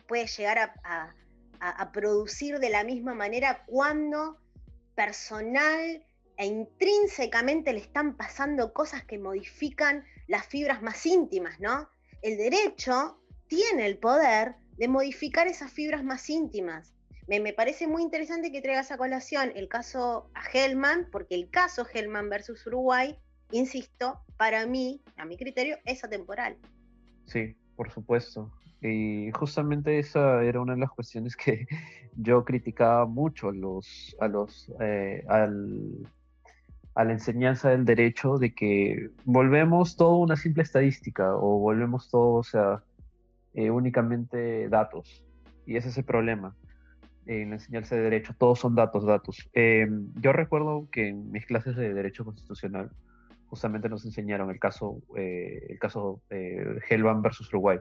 [SPEAKER 3] puede llegar a, a, producir de la misma manera cuando personal e intrínsecamente le están pasando cosas que modifican las fibras más íntimas, ¿no? El derecho tiene el poder de modificar esas fibras más íntimas. Me, me, parece muy interesante que traigas a colación el caso a Hellman, porque el caso Hellman versus Uruguay insisto, para mí, a mi criterio, es atemporal.
[SPEAKER 2] Sí, por supuesto. Y justamente esa era una de las cuestiones que yo criticaba mucho a los, a los, eh, al, a la enseñanza del derecho de que volvemos todo una simple estadística o volvemos todo, o sea, eh, únicamente datos. Y ese es el problema en la enseñanza de derecho. Todos son datos, datos. Eh, yo recuerdo que en mis clases de derecho constitucional justamente nos enseñaron el caso, eh, el caso Hellman versus Uruguay.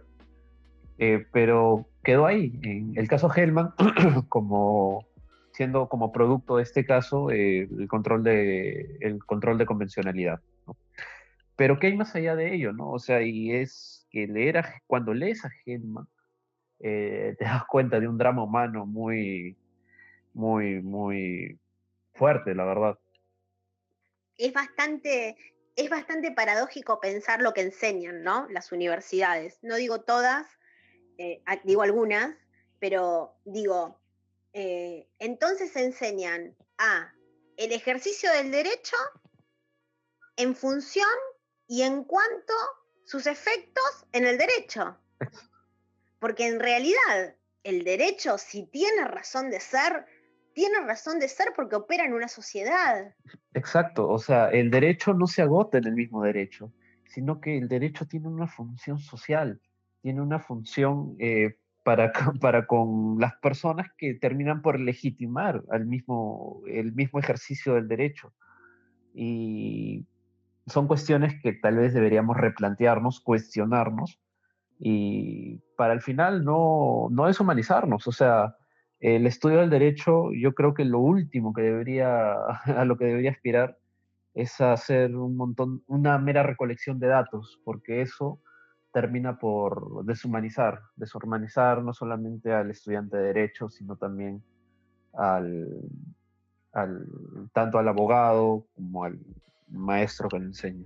[SPEAKER 2] pero quedó ahí, en el caso Hellman, como siendo como producto de este caso eh, el, control de, el control de convencionalidad. Pero ¿qué hay más allá de ello? ¿no? O sea, y es que leer cuando lees a Gelman, eh, te das cuenta de un drama humano muy, muy, muy fuerte, la verdad.
[SPEAKER 3] Es bastante, es bastante paradójico pensar lo que enseñan, ¿no? Las universidades. No digo todas, eh, digo algunas, pero digo, eh, entonces enseñan a el ejercicio del derecho en función y en cuanto sus efectos en el derecho. Porque en realidad el derecho, si tiene razón de ser, tiene razón de ser porque opera en una sociedad.
[SPEAKER 2] Exacto, o sea, el derecho no se agota en el mismo derecho, sino que el derecho tiene una función social, tiene una función eh, para, para con las personas que terminan por legitimar mismo, el mismo ejercicio del derecho. Y son cuestiones que tal vez deberíamos replantearnos, cuestionarnos, y para el final no, no deshumanizarnos. O sea, el estudio del derecho, yo creo que lo último que debería, a lo que debería aspirar es hacer un montón, una mera recolección de datos, porque eso termina por deshumanizar, deshumanizar no solamente al estudiante de derecho, sino también al, tanto al abogado como al maestro que le enseña.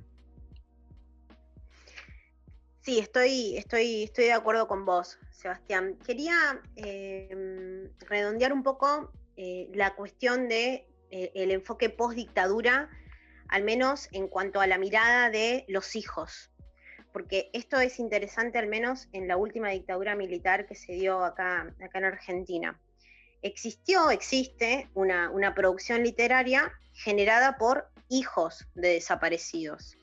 [SPEAKER 3] Sí, estoy, estoy, estoy de acuerdo con vos, Sebastián. Quería em, redondear un poco eh, la cuestión de eh, el enfoque post dictadura, al menos en cuanto a la mirada de los hijos, porque esto es interesante al menos en la última dictadura militar que se dio acá, acá en Argentina. Existió, existe una, producción literaria generada por hijos de desaparecidos.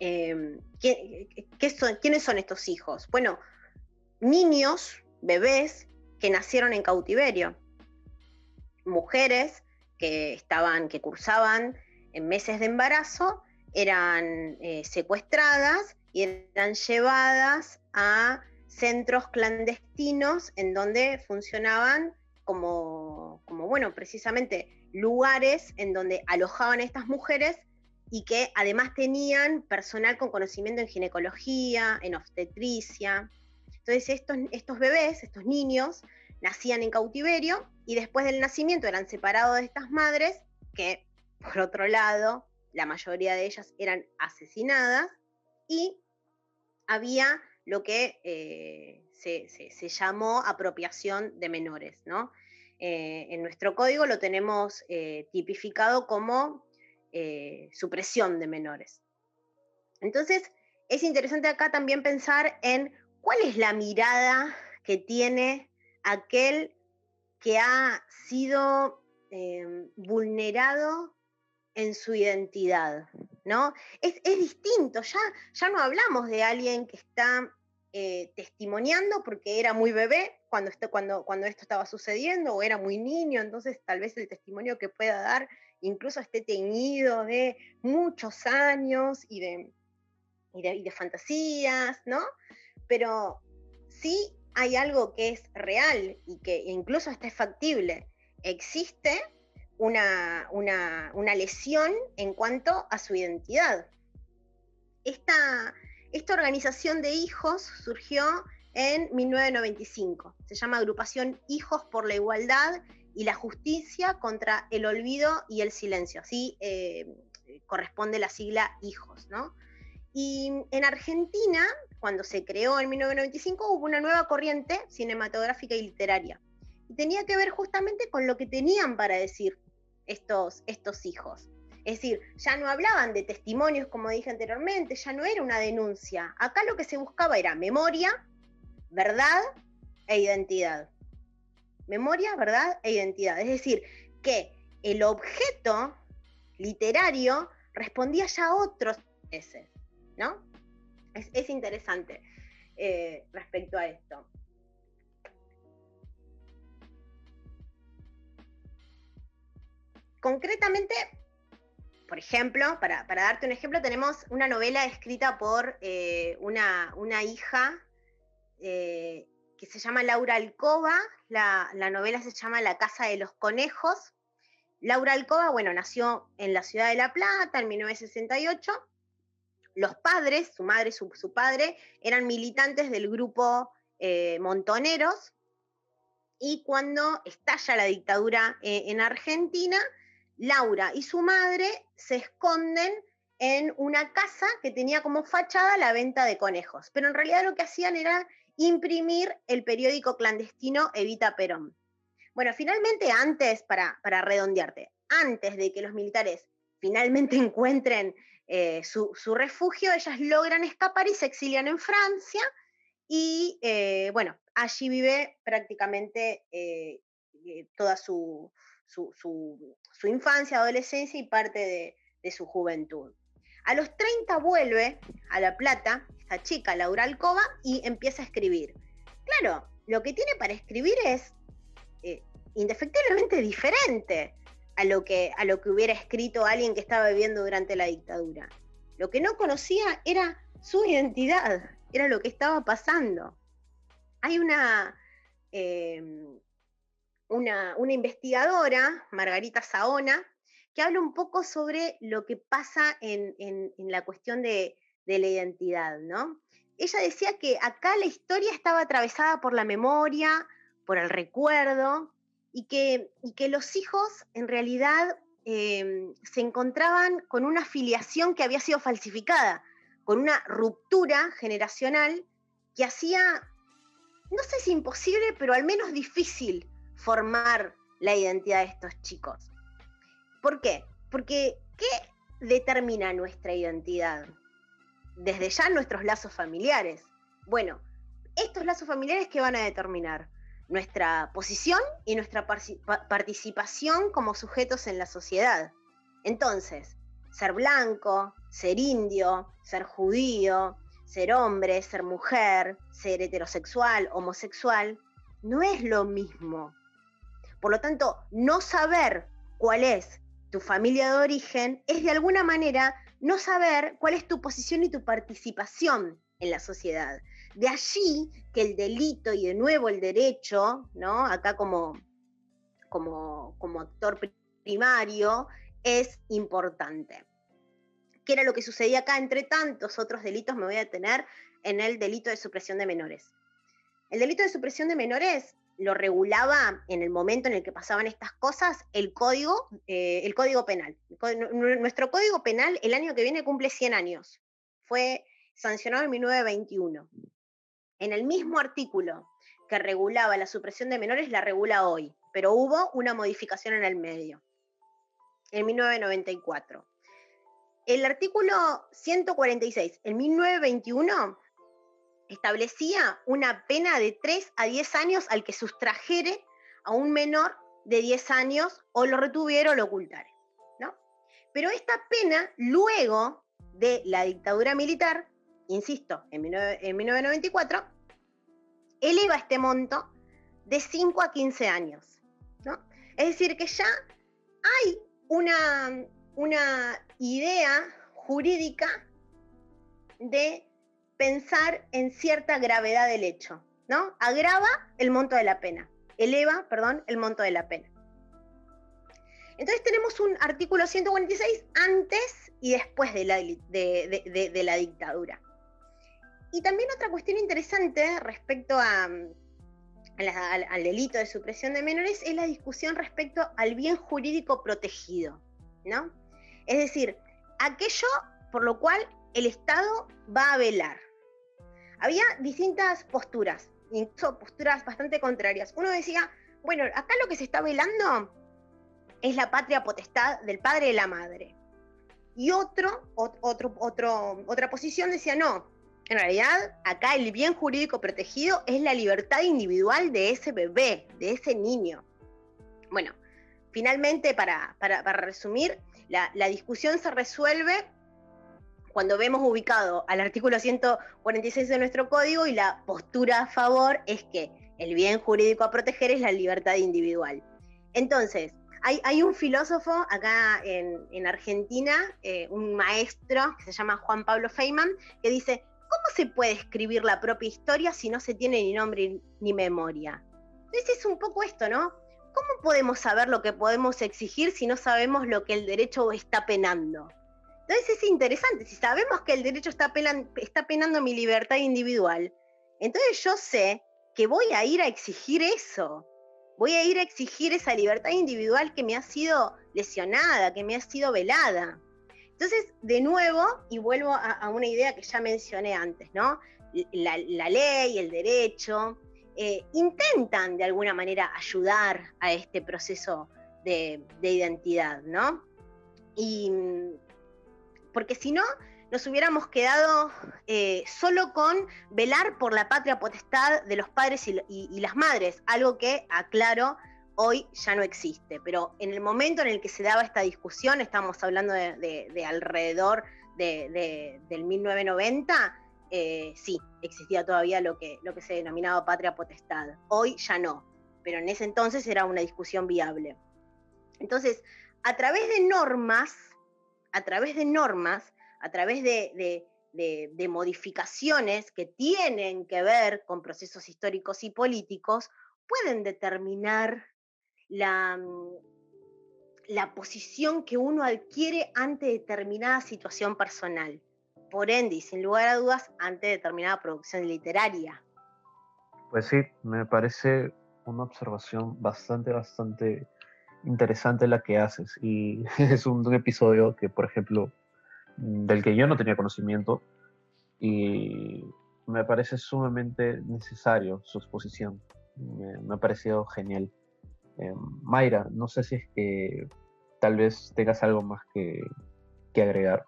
[SPEAKER 3] Em, ¿Quiénes son estos hijos? Bueno, niños, bebés que nacieron en cautiverio, mujeres que estaban, que cursaban en meses de embarazo eran eh, secuestradas y eran llevadas a centros clandestinos en donde funcionaban como, como, bueno, precisamente lugares en donde alojaban a estas mujeres y que además tenían personal con conocimiento en ginecología, en obstetricia. Entonces estos, estos bebés, estos niños, nacían en cautiverio y después del nacimiento eran separados de estas madres que, por otro lado, la mayoría de ellas eran asesinadas y había lo que eh, se, llamó apropiación de menores. ¿no? Eh, en nuestro código lo tenemos eh, tipificado como supresión de menores. Entonces, es interesante acá también pensar en cuál es la mirada que tiene aquel que ha sido vulnerado en su identidad, ¿no? Es, distinto, ya, ya no hablamos de alguien que está eh, testimoniando porque era muy bebé cuando, esto, cuando, cuando esto estaba sucediendo o era muy niño, entonces tal vez el testimonio que pueda dar incluso esté teñido de muchos años y de, y de fantasías, ¿no? Pero sí hay algo que es real y que incluso hasta es factible. Existe una, una, lesión en cuanto a su identidad. Esta, esta organización de hijos surgió en 1995. Se llama Agrupación Hijos por la Igualdad y la Justicia contra el Olvido y el Silencio. Así eh, corresponde la sigla Hijos, ¿no? Y en Argentina, cuando se creó en 1995, hubo una nueva corriente cinematográfica y literaria. Y tenía que ver justamente con lo que tenían para decir estos, estos hijos. Es decir, ya no hablaban de testimonios, como dije anteriormente, ya no era una denuncia. Acá lo que se buscaba era memoria verdad e identidad. Memoria, verdad e identidad. Es decir, que el objeto literario respondía ya a otros intereses, ¿no? Es, interesante eh, respecto a esto. Concretamente, por ejemplo, para, darte un ejemplo, tenemos una novela escrita por eh, una, hija eh, que se llama Laura Alcoba. La, novela se llama La Casa de los Conejos. Laura Alcoba, bueno, nació en la ciudad de La Plata en 1968. Los padres, su madre y su, padre, eran militantes del grupo eh, Montoneros. Y cuando estalla la dictadura en Argentina, Laura y su madre se esconden en una casa que tenía como fachada la venta de conejos, pero en realidad lo que hacían era imprimir el periódico clandestino Evita Perón. Bueno, finalmente antes, para, redondearte, antes de que los militares finalmente encuentren eh, su, refugio, ellas logran escapar y se exilian en Francia y eh, bueno, allí vive prácticamente eh, toda su, su, infancia, adolescencia y parte de, su juventud. A los 30 vuelve a La Plata, esta chica, Laura Alcoba, y empieza a escribir. Claro, lo que tiene para escribir es eh, indefectiblemente diferente a lo, que, a lo que hubiera escrito alguien que estaba viviendo durante la dictadura. Lo que no conocía era su identidad, era lo que estaba pasando. Hay una, eh, una, investigadora, Margarita Saona, que habla un poco sobre lo que pasa en, la cuestión de, la identidad, ¿no? Ella decía que acá la historia estaba atravesada por la memoria, por el recuerdo, y que, los hijos en realidad em, se encontraban con una filiación que había sido falsificada, con una ruptura generacional que hacía, no sé si imposible, pero al menos difícil formar la identidad de estos chicos. ¿Por qué? Porque ¿qué determina nuestra identidad? Desde ya nuestros lazos familiares. Bueno, estos lazos familiares que van a determinar nuestra posición y nuestra participación como sujetos en la sociedad. Entonces, ser blanco, ser indio, ser judío, ser hombre, ser mujer, ser heterosexual, homosexual, no es lo mismo. Por lo tanto, no saber cuál es tu familia de origen es de alguna manera no saber cuál es tu posición y tu participación en la sociedad. De allí que el delito y de nuevo el derecho, ¿no? Acá como, como, como actor primario, es importante. ¿Qué era lo que sucedía acá? Entre tantos otros delitos me voy a detener en el delito de supresión de menores. El delito de supresión de menores lo regulaba en el momento en el que pasaban estas cosas el código, eh, el código penal. Nuestro código penal el año que viene cumple 100 años. Fue sancionado en 1921. En el mismo artículo que regulaba la supresión de menores, la regula hoy, pero hubo una modificación en el medio, en 1994. El artículo 146, en 1921, establecía una pena de 3 a 10 años al que sustrajere a un menor de 10 años o lo retuviera o lo ocultara. ¿no? Pero esta pena, luego de la dictadura militar, insisto, en, 1994, eleva este monto de 5 a 15 años. ¿no? Es decir, que ya hay una, una idea jurídica de pensar en cierta gravedad del hecho, ¿no? Agrava el monto de la pena, eleva, perdón, el monto de la pena. Entonces tenemos un artículo 146 antes y después de la, de, la dictadura. Y también otra cuestión interesante respecto a, al, al, delito de supresión de menores es la discusión respecto al bien jurídico protegido, ¿no? Es decir, aquello por lo cual el Estado va a velar había distintas posturas, incluso posturas bastante contrarias. Uno decía, bueno, acá lo que se está velando es la patria potestad del padre y la madre. Y otro, otro, otro, otra posición decía, no, en realidad, acá el bien jurídico protegido es la libertad individual de ese bebé, de ese niño. Bueno, finalmente, para, resumir, la, la, discusión se resuelve cuando vemos ubicado al artículo 146 de nuestro código y la postura a favor es que el bien jurídico a proteger es la libertad individual. Entonces, hay, un filósofo acá en, Argentina, eh, un maestro que se llama Juan Pablo Feynman, que dice, ¿cómo se puede escribir la propia historia si no se tiene ni nombre ni memoria? Entonces es un poco esto, ¿no? ¿Cómo podemos saber lo que podemos exigir si no sabemos lo que el derecho está penando? Entonces es interesante, si sabemos que el derecho está, está penando mi libertad individual, entonces yo sé que voy a ir a exigir eso voy a ir a exigir esa libertad individual que me ha sido lesionada, que me ha sido velada. Entonces, de nuevo, y vuelvo a, una idea que ya mencioné antes, ¿no? La, ley, el derecho, eh, intentan de alguna manera ayudar a este proceso de, de identidad, ¿no? Y porque si no, nos hubiéramos quedado eh, solo con velar por la patria potestad de los padres y, las madres, algo que, aclaro, hoy ya no existe. Pero en el momento en el que se daba esta discusión, estamos hablando de, alrededor del 1990, eh, sí, existía todavía lo que, lo que se denominaba patria potestad. Hoy ya no, pero en ese entonces era una discusión viable. Entonces, a través de normas, a través de normas, a través de, modificaciones que tienen que ver con procesos históricos y políticos, pueden determinar la, mm, la posición que uno adquiere ante determinada situación personal. Por ende, y sin lugar a dudas, ante determinada producción literaria.
[SPEAKER 2] Pues sí, me parece una observación bastante, bastante interesante la que haces. Y es un episodio que, por ejemplo, del que yo no tenía conocimiento y me parece sumamente necesario su exposición. Me, ha parecido genial. Eh, Mayra, no sé si es que tal vez tengas algo más que, agregar.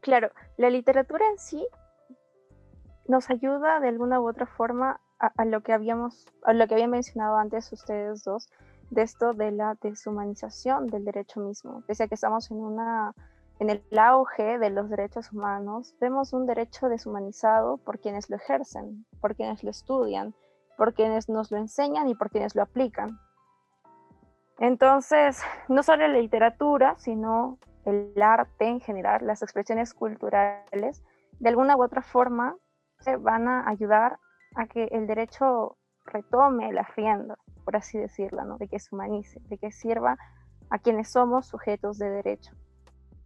[SPEAKER 5] Claro, la literatura en sí nos ayuda de alguna u otra forma a, a, lo que habíamos, a lo que habían mencionado antes ustedes dos, de esto de la deshumanización del derecho mismo. Pese a que estamos en una en el auge de los derechos humanos, vemos un derecho deshumanizado por quienes lo ejercen, por quienes lo estudian, por quienes nos lo enseñan y por quienes lo aplican. Entonces, no solo la literatura, sino el arte en general, las expresiones culturales, de alguna u otra forma, se van a ayudar a que el derecho retome la rienda, por así decirlo, ¿no? de que se humanice, de que sirva a quienes somos sujetos de derecho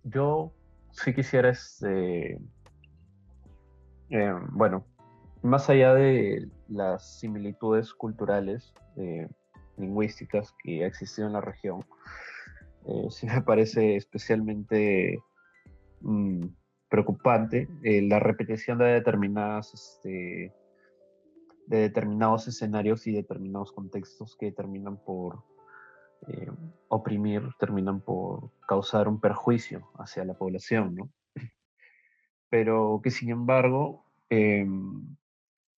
[SPEAKER 2] yo sí quisiera, este, eh, bueno, más allá de las similitudes culturales, eh, lingüísticas que existido en la región, eh, sí me parece especialmente mm, preocupante la repetición de determinadas, este, de determinados escenarios y determinados contextos que terminan por eh, oprimir terminan por causar un perjuicio hacia la población, ¿no? Pero que sin embargo, em,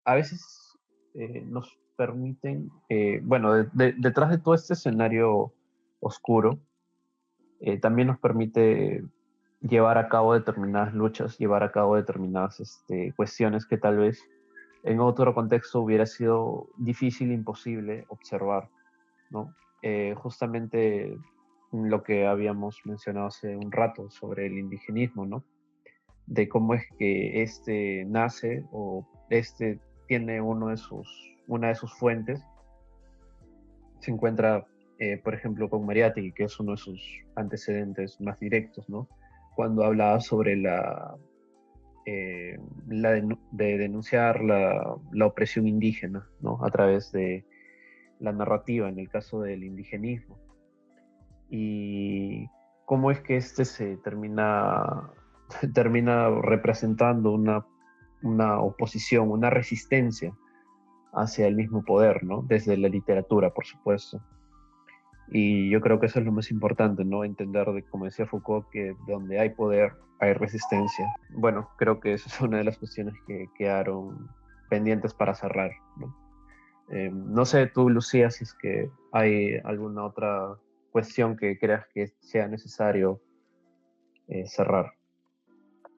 [SPEAKER 2] a veces eh, nos permiten, eh, bueno, detrás de todo este escenario oscuro, también nos permite llevar a cabo determinadas luchas, llevar a cabo determinadas este, cuestiones que tal vez en otro contexto hubiera sido difícil, imposible observar, ¿no? Eh, justamente lo que habíamos mencionado hace un rato sobre el indigenismo, ¿no? De cómo es que este nace o este tiene uno de sus, una de sus fuentes. Se encuentra, eh, por ejemplo, con Mariátegui, que es uno de sus antecedentes más directos, ¿no? Cuando hablaba sobre la, eh, la de, denunciar la, la, opresión indígena, ¿no? A través de la narrativa en el caso del indigenismo y cómo es que este se termina, termina representando una, una oposición, una resistencia hacia el mismo poder, ¿no? Desde la literatura, por supuesto. Y yo creo que eso es lo más importante, ¿no? Entender, de, como decía Foucault, que donde hay poder hay resistencia. Bueno, creo que esa es una de las cuestiones que quedaron pendientes para cerrar, ¿no? Eh, no sé tú, Lucía, si es que hay alguna otra cuestión que creas que sea necesario eh, cerrar.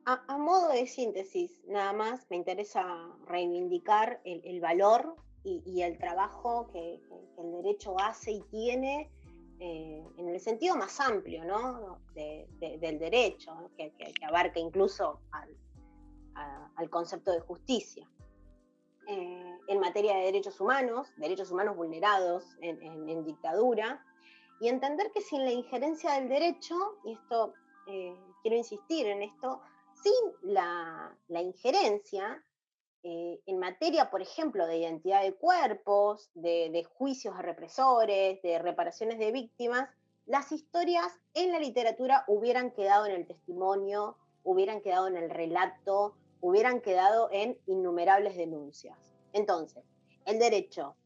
[SPEAKER 3] A, modo de síntesis, nada más me interesa reivindicar el, valor y, el trabajo que, el derecho hace y tiene eh, en el sentido más amplio ¿no? del derecho, que, abarca incluso al, concepto de justicia. Eh, en materia de derechos humanos, derechos humanos vulnerados en, dictadura, y entender que sin la injerencia del derecho, y esto eh, quiero insistir en esto, sin la, injerencia eh, en materia, por ejemplo, de identidad de cuerpos, de, juicios a represores, de reparaciones de víctimas, las historias en la literatura hubieran quedado en el testimonio, hubieran quedado en el relato, hubieran quedado en innumerables denuncias. Entonces, el derecho,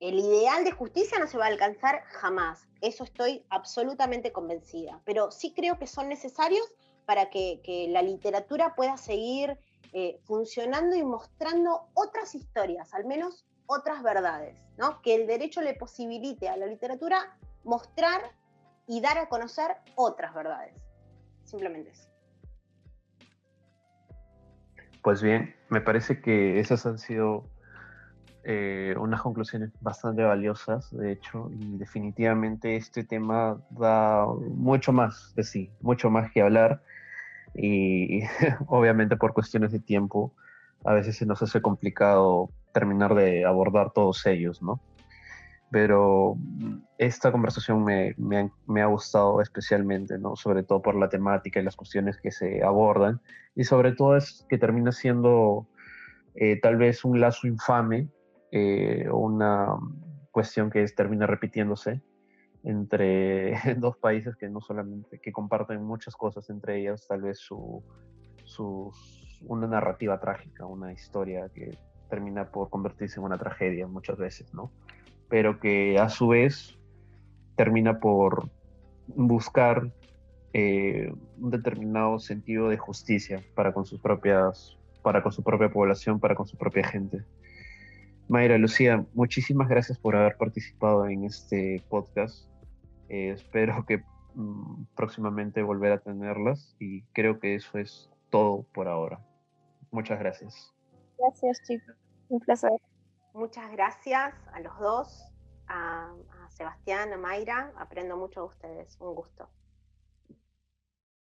[SPEAKER 3] el ideal de justicia no se va a alcanzar jamás, eso estoy absolutamente convencida, pero sí creo que son necesarios para que, la literatura pueda seguir eh, funcionando y mostrando otras historias, al menos otras verdades, ¿no? Que el derecho le posibilite a la literatura mostrar y dar a conocer otras verdades. Simplemente eso.
[SPEAKER 2] Pues bien, me parece que esas han sido eh, unas conclusiones bastante valiosas, de hecho, y definitivamente este tema da mucho más de sí, mucho más que hablar y obviamente por cuestiones de tiempo a veces se nos hace complicado terminar de abordar todos ellos, ¿no? Pero esta conversación me, me, ha, gustado especialmente, ¿no? Sobre todo por la temática y las cuestiones que se abordan y sobre todo es que termina siendo eh, tal vez un lazo infame eh, una cuestión que termina repitiéndose entre dos países que no solamente, que comparten muchas cosas, entre ellas tal vez su, una narrativa trágica, una historia que termina por convertirse en una tragedia muchas veces, ¿no? Pero que a su vez termina por buscar eh, un determinado sentido de justicia para con sus propias, para con su propia población, para con su propia gente. Mayra, Lucía, muchísimas gracias por haber participado en este podcast. Eh, espero que mm, próximamente volver a tenerlas y creo que eso es todo por ahora. Muchas gracias.
[SPEAKER 5] Gracias, chicos. Un placer.
[SPEAKER 3] Muchas gracias a los dos, a, a Sebastián, a Mayra. Aprendo mucho de ustedes. Un gusto.